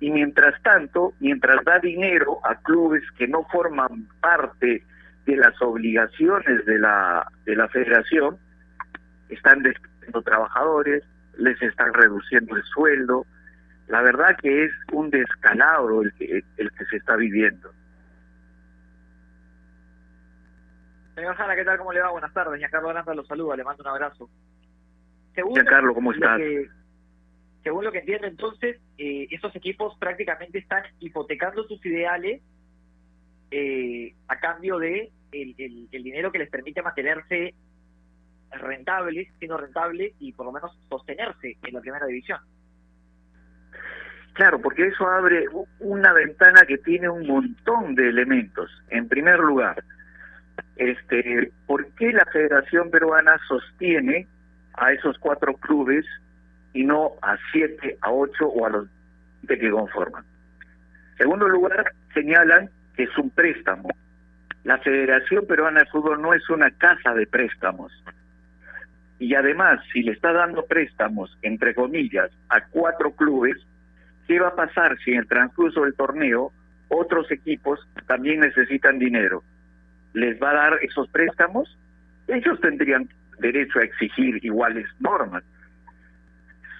y mientras tanto, mientras da dinero a clubes que no forman parte de las obligaciones de la, de la federación, están despidiendo trabajadores, les están reduciendo el sueldo. La verdad que es un descalabro el que, el que se está viviendo.
Señor Jara, ¿qué tal? ¿Cómo le va? Buenas tardes. Giancarlo Aranda lo saluda, le mando un abrazo.
Giancarlo, ¿cómo estás?
según lo que entiendo, entonces, eh, estos equipos prácticamente están hipotecando sus ideales eh, a cambio de el, dinero que les permite mantenerse rentables, siendo rentables y por lo menos sostenerse en la primera división.
Claro, porque eso abre una ventana que tiene un montón de elementos. En primer lugar, este, ¿por qué la Federación Peruana sostiene a esos cuatro clubes y no a siete, a ocho o a los que conforman. Segundo lugar, señalan que es un préstamo. La Federación Peruana de Fútbol no es una casa de préstamos. Y además, si le está dando préstamos, entre comillas, a cuatro clubes, ¿qué va a pasar si en el transcurso del torneo otros equipos también necesitan dinero? ¿Les va a dar esos préstamos? Ellos tendrían derecho a exigir iguales normas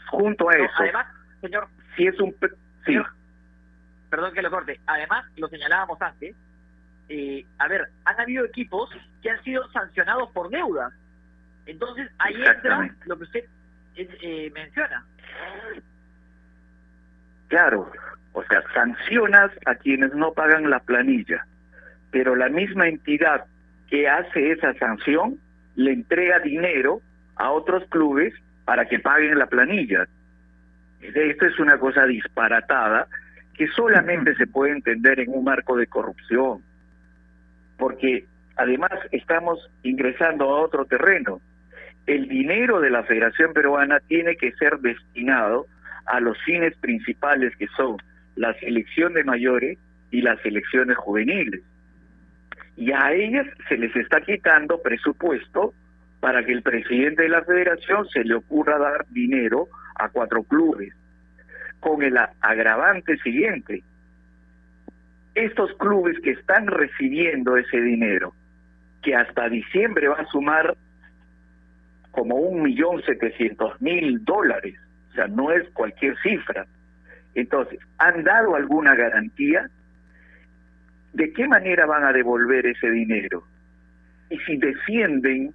junto a eso.
Además, señor.
Si es un.
perdón que lo corte. Además, lo señalábamos antes. Eh, a ver, han habido equipos que han sido sancionados por deuda. Entonces, ahí entra lo que usted eh, menciona.
Claro, o sea, sancionas a quienes no pagan la planilla, pero la misma entidad que hace esa sanción le entrega dinero a otros clubes para que paguen la planilla. Esto es una cosa disparatada que solamente se puede entender en un marco de corrupción, porque además estamos ingresando a otro terreno. El dinero de la Federación Peruana tiene que ser destinado a los fines principales que son la selección de mayores y las selecciones juveniles. Y a ellas se les está quitando presupuesto para que el presidente de la federación se le ocurra dar dinero a cuatro clubes, con el agravante siguiente. Estos clubes que están recibiendo ese dinero, que hasta diciembre va a sumar como un millón setecientos mil dólares, o sea, no es cualquier cifra. Entonces, ¿han dado alguna garantía? ¿De qué manera van a devolver ese dinero? Y si defienden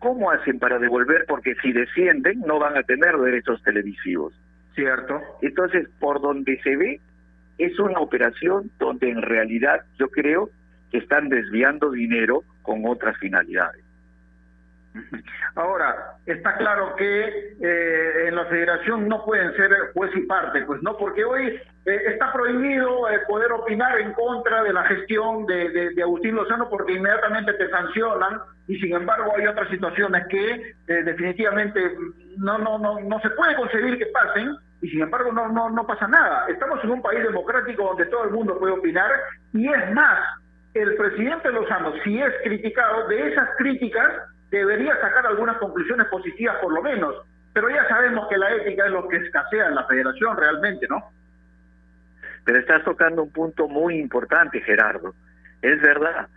¿cómo hacen para devolver? Porque si descienden no van a tener derechos televisivos.
Cierto.
Entonces, por donde se ve, es una operación donde en realidad yo creo que están desviando dinero con otras finalidades.
Ahora, está claro que eh, en la federación no pueden ser juez y parte, pues no, porque hoy eh, está prohibido eh, poder opinar en contra de la gestión de, de, Agustín Lozano porque inmediatamente te sancionan y sin embargo hay otras situaciones que definitivamente no, no, no, no se puede concebir que pasen y sin embargo no, no, no pasa nada. Estamos en un país democrático donde todo el mundo puede opinar y es más, el presidente Lozano, si es criticado, de esas críticas debería sacar algunas conclusiones positivas por lo menos. Pero ya sabemos que la ética es lo que escasea en la federación realmente, ¿no?
Pero estás tocando un punto muy importante, Gerardo. Es verdad,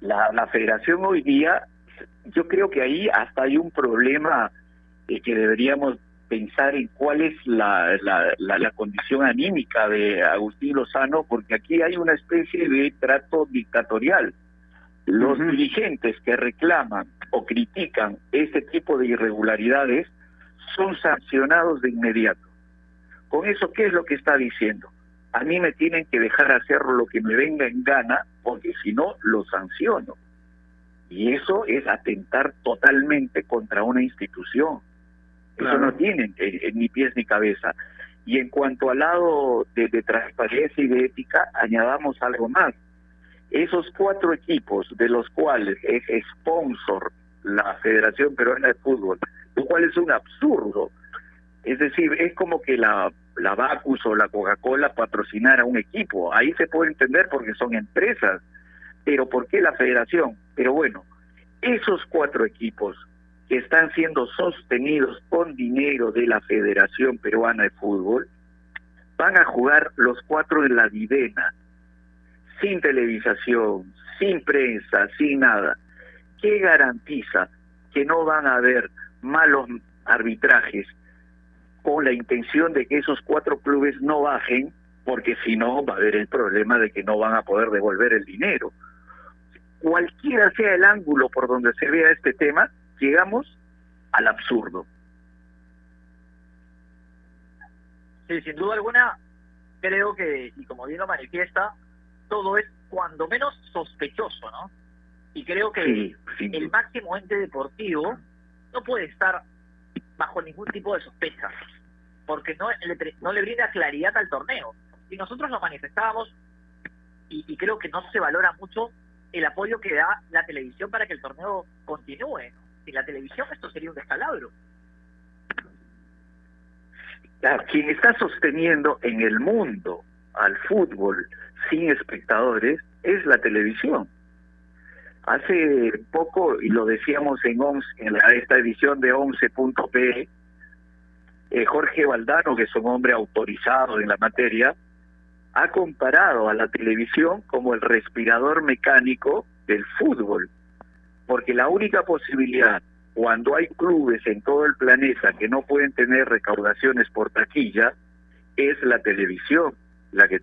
la, la federación hoy día, yo creo que ahí hasta hay un problema eh, que deberíamos pensar en cuál es la, la, la, condición anímica de Agustín Lozano, porque aquí hay una especie de trato dictatorial. Los dirigentes que reclaman o critican este tipo de irregularidades son sancionados de inmediato. Con eso, ¿qué es lo que está diciendo? A mí me tienen que dejar hacer lo que me venga en gana, porque si no, lo sanciono. Y eso es atentar totalmente contra una institución. Eso no tiene ni pies ni cabeza. Y en cuanto al lado de, transparencia y de ética, añadamos algo más. Esos cuatro equipos, de los cuales es sponsor la Federación Peruana de Fútbol, lo cual es un absurdo. Es decir, es como que la, la Bacus o la Coca-Cola patrocinara un equipo. Ahí se puede entender porque son empresas. Pero ¿por qué la federación? Pero bueno, esos cuatro equipos que están siendo sostenidos con dinero de la Federación Peruana de Fútbol, van a jugar los cuatro en la divena, sin televisación, sin prensa, sin nada. ¿Qué garantiza que no van a haber malos arbitrajes con la intención de que esos cuatro clubes no bajen, porque si no va a haber el problema de que no van a poder devolver el dinero? Cualquiera sea el ángulo por donde se vea este tema, llegamos al absurdo.
Sí, sin duda alguna, creo que, y como bien lo manifiesta, todo es cuando menos sospechoso, ¿no? Y creo que el máximo ente deportivo no puede estar bajo ningún tipo de sospecha, porque no le, no le brinda claridad al torneo. Y nosotros lo manifestábamos, y, y creo que no se valora mucho el apoyo que da la televisión para que el torneo continúe. Sin la televisión esto sería un descalabro.
quien está sosteniendo en el mundo al fútbol sin espectadores es la televisión. Hace poco, y lo decíamos en, en esta edición de 11.p, eh, Jorge Valdano, que es un hombre autorizado en la materia, ha comparado a la televisión como el respirador mecánico del fútbol, porque la única posibilidad cuando hay clubes en todo el planeta que no pueden tener recaudaciones por taquilla es la televisión la que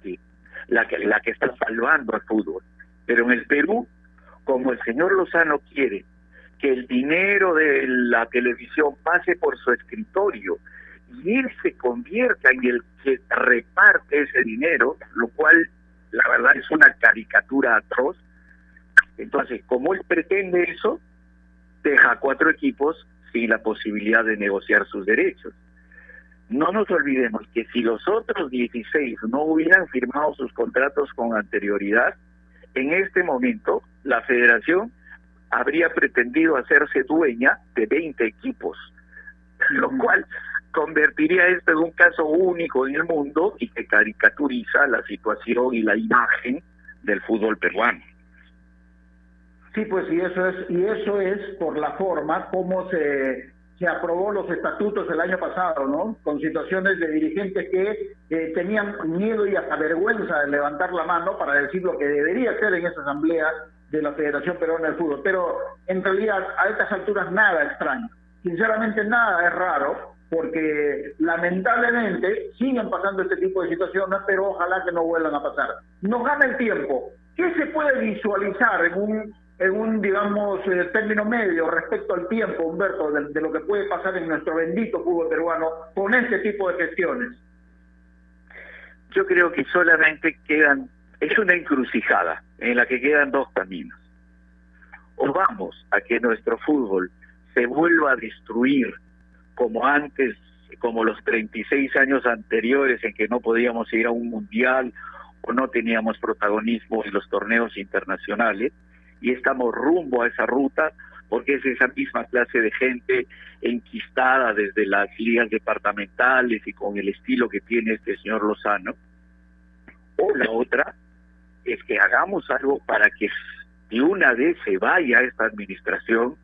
la que la que está salvando al fútbol. Pero en el Perú, como el señor Lozano quiere que el dinero de la televisión pase por su escritorio y él se convierta en el que reparte ese dinero, lo cual la verdad es una caricatura atroz. Entonces, como él pretende eso, deja a cuatro equipos sin la posibilidad de negociar sus derechos. No nos olvidemos que si los otros 16 no hubieran firmado sus contratos con anterioridad, en este momento la federación habría pretendido hacerse dueña de 20 equipos, lo cual convertiría esto en un caso único en el mundo y que caricaturiza la situación y la imagen del fútbol peruano.
Sí, pues y eso es y eso es por la forma como se se aprobó los estatutos el año pasado, ¿no? Con situaciones de dirigentes que tenían miedo y hasta vergüenza de levantar la mano para decir lo que debería ser en esa asamblea de la Federación Peruana de Fútbol. Pero en realidad a estas alturas nada extraño. Sinceramente nada es raro porque lamentablemente siguen pasando este tipo de situaciones, pero ojalá que no vuelvan a pasar. Nos gana el tiempo. ¿Qué se puede visualizar en un, en un digamos, eh, término medio respecto al tiempo, Humberto, de, lo que puede pasar en nuestro bendito fútbol peruano con este tipo de gestiones?
Yo creo que solamente quedan, es una encrucijada en la que quedan dos caminos. O vamos a que nuestro fútbol se vuelva a destruir como antes, como los 36 años anteriores en que no podíamos ir a un mundial o no teníamos protagonismo en los torneos internacionales, y estamos rumbo a esa ruta porque es esa misma clase de gente enquistada desde las ligas departamentales y con el estilo que tiene este señor Lozano. O la otra es que hagamos algo para que de una vez se vaya esta administración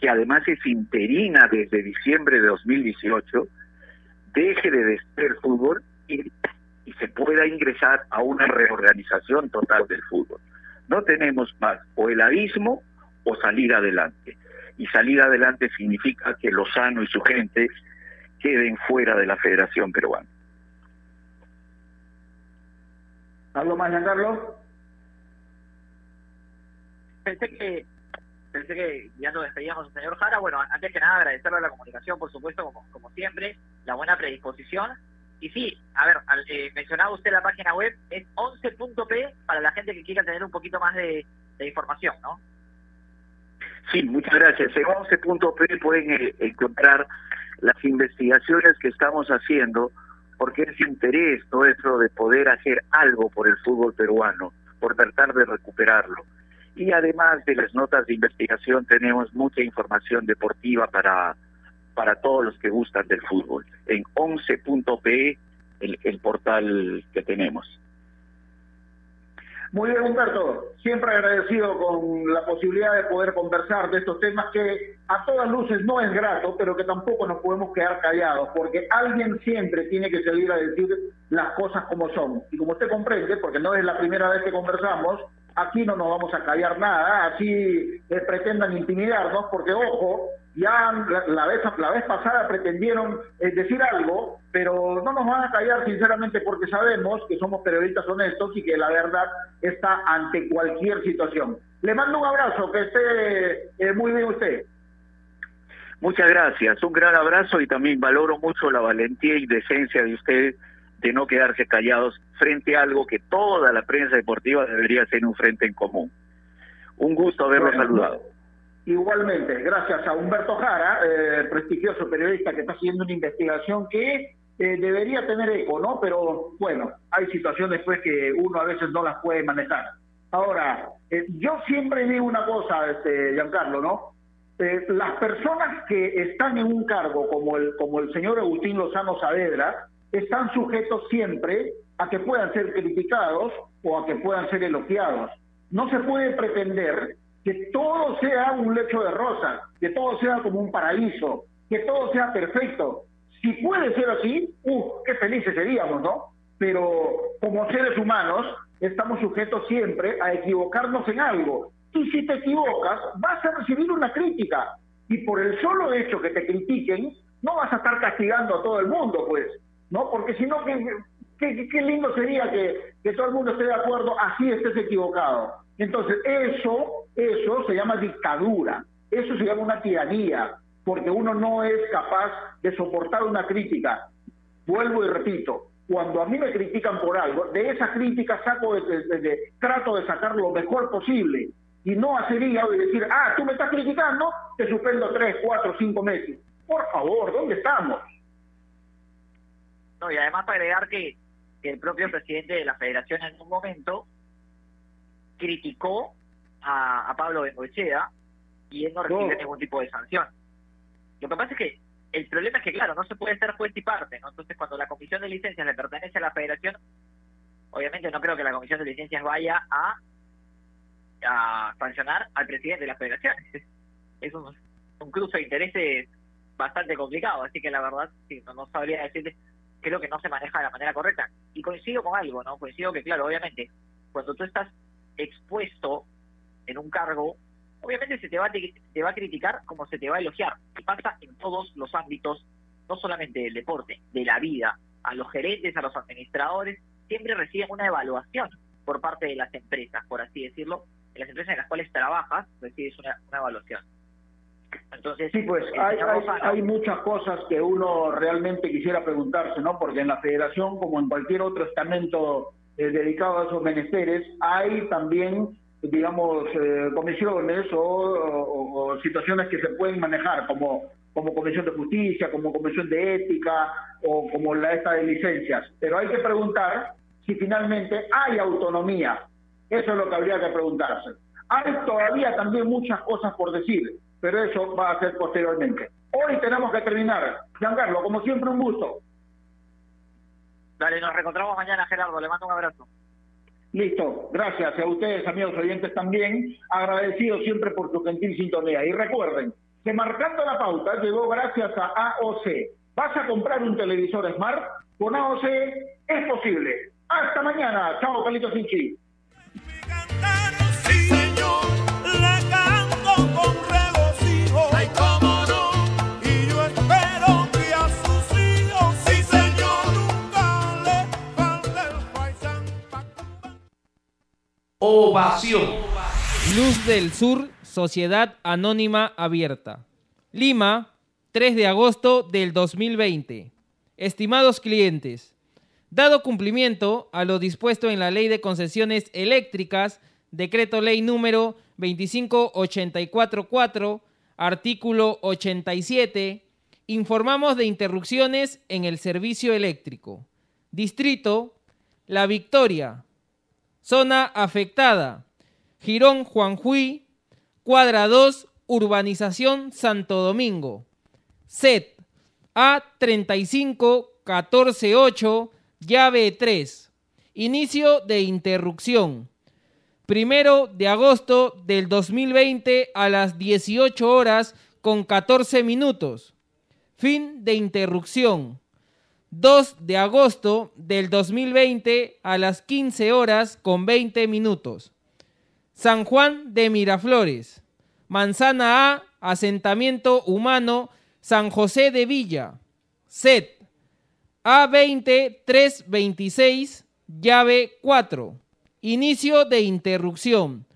que además es interina desde diciembre de 2018, deje de ser fútbol y se pueda ingresar a una reorganización total del fútbol. No tenemos más o el abismo o salir adelante. Y salir adelante significa que Lozano y su gente queden fuera de la Federación Peruana.
¿Algo más, Giancarlo?
Pensé que pensé que ya nos despedíamos señor Jara. Bueno, antes que nada agradecerle a la comunicación, por supuesto, como, como siempre, la buena predisposición. Y sí, a ver, eh, mencionaba usted la página web, es 11.p para la gente que quiera tener un poquito más de, información, ¿no?
Sí, muchas gracias. En 11.p pueden eh, encontrar las investigaciones que estamos haciendo, porque es interés nuestro de poder hacer algo por el fútbol peruano, por tratar de recuperarlo. Y además de las notas de investigación, tenemos mucha información deportiva para, para todos los que gustan del fútbol. En 11.pe, el, el portal que tenemos.
Muy bien, Humberto. Siempre agradecido con la posibilidad de poder conversar de estos temas que a todas luces no es grato, pero que tampoco nos podemos quedar callados, porque alguien siempre tiene que salir a decir las cosas como son. Y como usted comprende, porque no es la primera vez que conversamos, aquí no nos vamos a callar nada, así eh, pretendan intimidarnos, porque ojo, ya la, vez, la vez pasada pretendieron eh, decir algo, pero no nos van a callar sinceramente porque sabemos que somos periodistas honestos y que la verdad está ante cualquier situación. Le mando un abrazo, que esté eh, muy bien usted.
Muchas gracias, un gran abrazo y también valoro mucho la valentía y decencia de usted de no quedarse callados frente a algo que toda la prensa deportiva debería ser un frente en común. Un gusto haberlo saludado.
Igualmente, gracias a Humberto Jara, eh, prestigioso periodista que está haciendo una investigación que eh, debería tener eco, ¿no? Pero bueno, hay situaciones pues que uno a veces no las puede manejar. Ahora, eh, yo siempre digo una cosa, este, Giancarlo, ¿no? las personas que están en un cargo como el, como el señor Agustín Lozano Saavedra, están sujetos siempre a que puedan ser criticados o a que puedan ser elogiados. No se puede pretender que todo sea un lecho de rosas, que todo sea como un paraíso, que todo sea perfecto. Si puede ser así, ¡uh! qué felices seríamos, ¿no? Pero como seres humanos estamos sujetos siempre a equivocarnos en algo. Y si te equivocas, vas a recibir una crítica. Y por el solo hecho que te critiquen, no vas a estar castigando a todo el mundo, pues. ¿No? Porque si no, qué, qué, lindo sería que, que, todo el mundo esté de acuerdo, así estés equivocado. Entonces, eso, eso se llama dictadura, eso se llama una tiranía, porque uno no es capaz de soportar una crítica. Vuelvo y repito, cuando a mí me critican por algo, de esa crítica saco de, trato de sacar lo mejor posible y no hacer y decir, ah, tú me estás criticando, te suspendo tres, cuatro, cinco meses. Por favor, ¿dónde estamos?
No, y además para agregar que, el propio presidente de la federación en un momento criticó a, Pablo Bengoechea y él no recibe ningún tipo de sanción. Lo que pasa es que el problema es que, claro, no se puede ser juez y parte, ¿no? Entonces, cuando la comisión de licencias le pertenece a la federación, obviamente no creo que la comisión de licencias vaya a, a sancionar al presidente de la federación. Es un, un cruce de intereses bastante complicado, así que la verdad, sí, no, no sabría decirte creo que no se maneja de la manera correcta. Y coincido con algo, ¿no? Coincido que, claro, obviamente, cuando tú estás expuesto en un cargo, obviamente se te va, te va a criticar como se te va a elogiar. Y pasa en todos los ámbitos, no solamente del deporte, de la vida. A los gerentes, a los administradores, siempre reciben una evaluación por parte de las empresas, por así decirlo. En las empresas en las cuales trabajas, recibes una evaluación. Entonces,
sí, pues hay, hay, muchas cosas que uno realmente quisiera preguntarse, ¿no? Porque en la federación, como en cualquier otro estamento eh, dedicado a esos menesteres, hay también, digamos, eh, comisiones o, situaciones que se pueden manejar, como, como comisión de justicia, como comisión de ética o como la esta de licencias. Pero hay que preguntar si finalmente hay autonomía. Eso es lo que habría que preguntarse. Hay todavía también muchas cosas por decir pero eso va a ser posteriormente. Hoy tenemos que terminar. Giancarlo, como siempre, un gusto.
Dale, nos reencontramos mañana, Gerardo. Le mando un abrazo.
Listo, gracias a ustedes, amigos oyentes, también. Agradecido siempre por su gentil sintonía. Y recuerden que marcando la pauta llegó gracias a AOC. ¿Vas a comprar un televisor Smart? Con AOC es posible. Hasta mañana. Chao, Carlitos Sinchi.
Ovación.
Luz del Sur, Sociedad Anónima Abierta. Lima, 3 de agosto del 2020. Estimados clientes, dado cumplimiento a lo dispuesto en la Ley de Concesiones Eléctricas, Decreto Ley número 25844, artículo 87, informamos de interrupciones en el servicio eléctrico. Distrito, La Victoria. Zona afectada, Girón Juanjuy, cuadra 2, urbanización Santo Domingo. SET A35 148, llave 3. Inicio de interrupción. Primero de agosto del 2020 a las 18 horas con 14 minutos. Fin de interrupción. 2 de agosto del 2020 a las 15 horas con 20 minutos. San Juan de Miraflores. Manzana A, asentamiento humano, San José de Villa. SET A20 326, llave 4. Inicio de interrupción.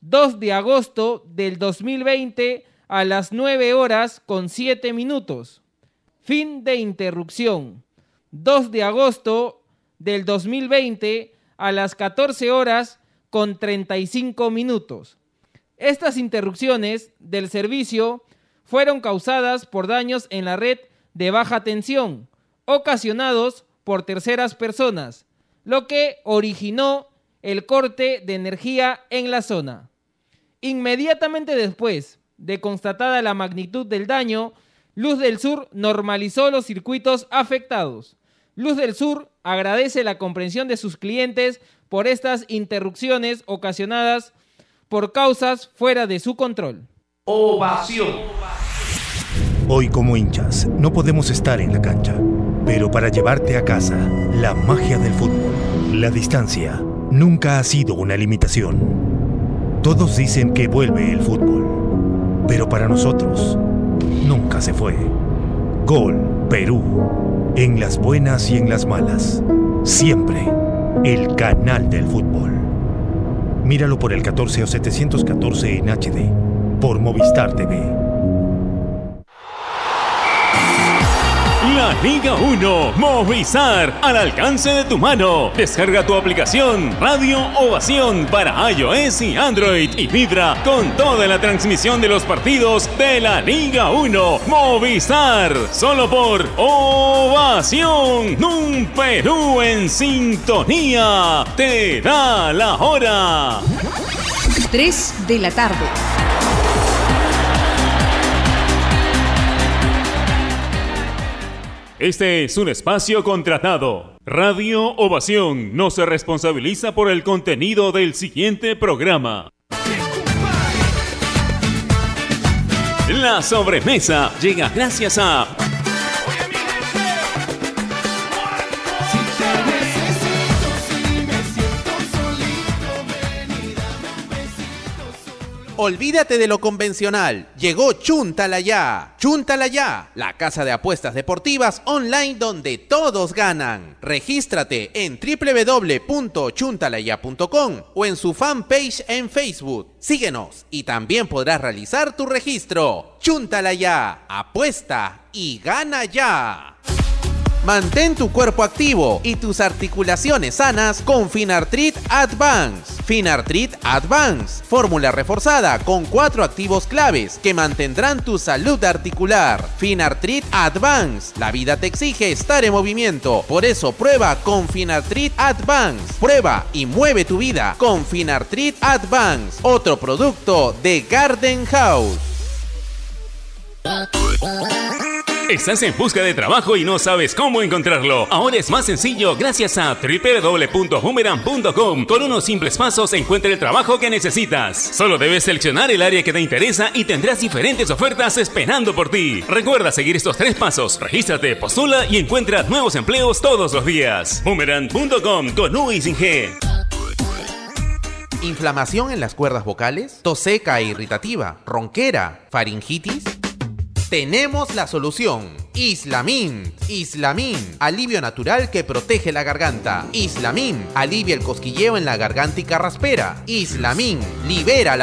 2 de agosto del 2020 a las 9 horas con 7 minutos. Fin de interrupción. 2 de agosto del 2020 a las 14 horas con 35 minutos. Estas interrupciones del servicio fueron causadas por daños en la red de baja tensión, ocasionados por terceras personas, lo que originó el corte de energía en la zona. Inmediatamente después de constatada la magnitud del daño, Luz del Sur normalizó los circuitos afectados. Luz del Sur agradece la comprensión de sus clientes por estas interrupciones ocasionadas por causas fuera de su control.
Ovación.
Hoy como hinchas no podemos estar en la cancha, pero para llevarte a casa la magia del fútbol, la distancia, nunca ha sido una limitación. Todos dicen que vuelve el fútbol, pero para nosotros nunca se fue. Gol, Perú, en las buenas y en las malas, siempre el canal del fútbol. Míralo por el 14 o 714 en HD, por Movistar TV.
La Liga 1 Movistar al alcance de tu mano. Descarga tu aplicación Radio Ovación para iOS y Android y vibra con toda la transmisión de los partidos de la Liga 1 Movistar. Solo por Ovación. Un Perú en sintonía. Te da la hora.
3 de la tarde.
Este es un espacio contratado. Radio Ovación no se responsabiliza por el contenido del siguiente programa. La sobremesa llega gracias a
Olvídate de lo convencional. Llegó Chuntala Ya. Chuntala Ya, la casa de apuestas deportivas online donde todos ganan. Regístrate en www.chuntalaya.com o en su fanpage en Facebook. Síguenos y también podrás realizar tu registro. Chuntala Ya, apuesta y gana ya. Mantén tu cuerpo activo y tus articulaciones sanas con Finartrit Advance. Finartrit Advance, fórmula reforzada con cuatro activos claves que mantendrán tu salud articular. Finartrit Advance, la vida te exige estar en movimiento, por eso prueba con Finartrit Advance. Prueba y mueve tu vida con Finartrit Advance, otro producto de Garden House.
Estás en busca de trabajo y no sabes cómo encontrarlo. Ahora es más sencillo gracias a www.boomerang.com. Con unos simples pasos encuentra el trabajo que necesitas. Solo debes seleccionar el área que te interesa y tendrás diferentes ofertas esperando por ti. Recuerda seguir estos tres pasos. Regístrate, postula y encuentra nuevos empleos todos los días. Boomerang.com con U y sin G.
¿Inflamación en las cuerdas vocales? ¿Tos seca e irritativa? ¿Ronquera? ¿Faringitis? Tenemos la solución. Islamín. Islamín. Alivio natural que protege la garganta. Islamín. Alivia el cosquilleo en la garganta y carraspera. Islamín. Libera la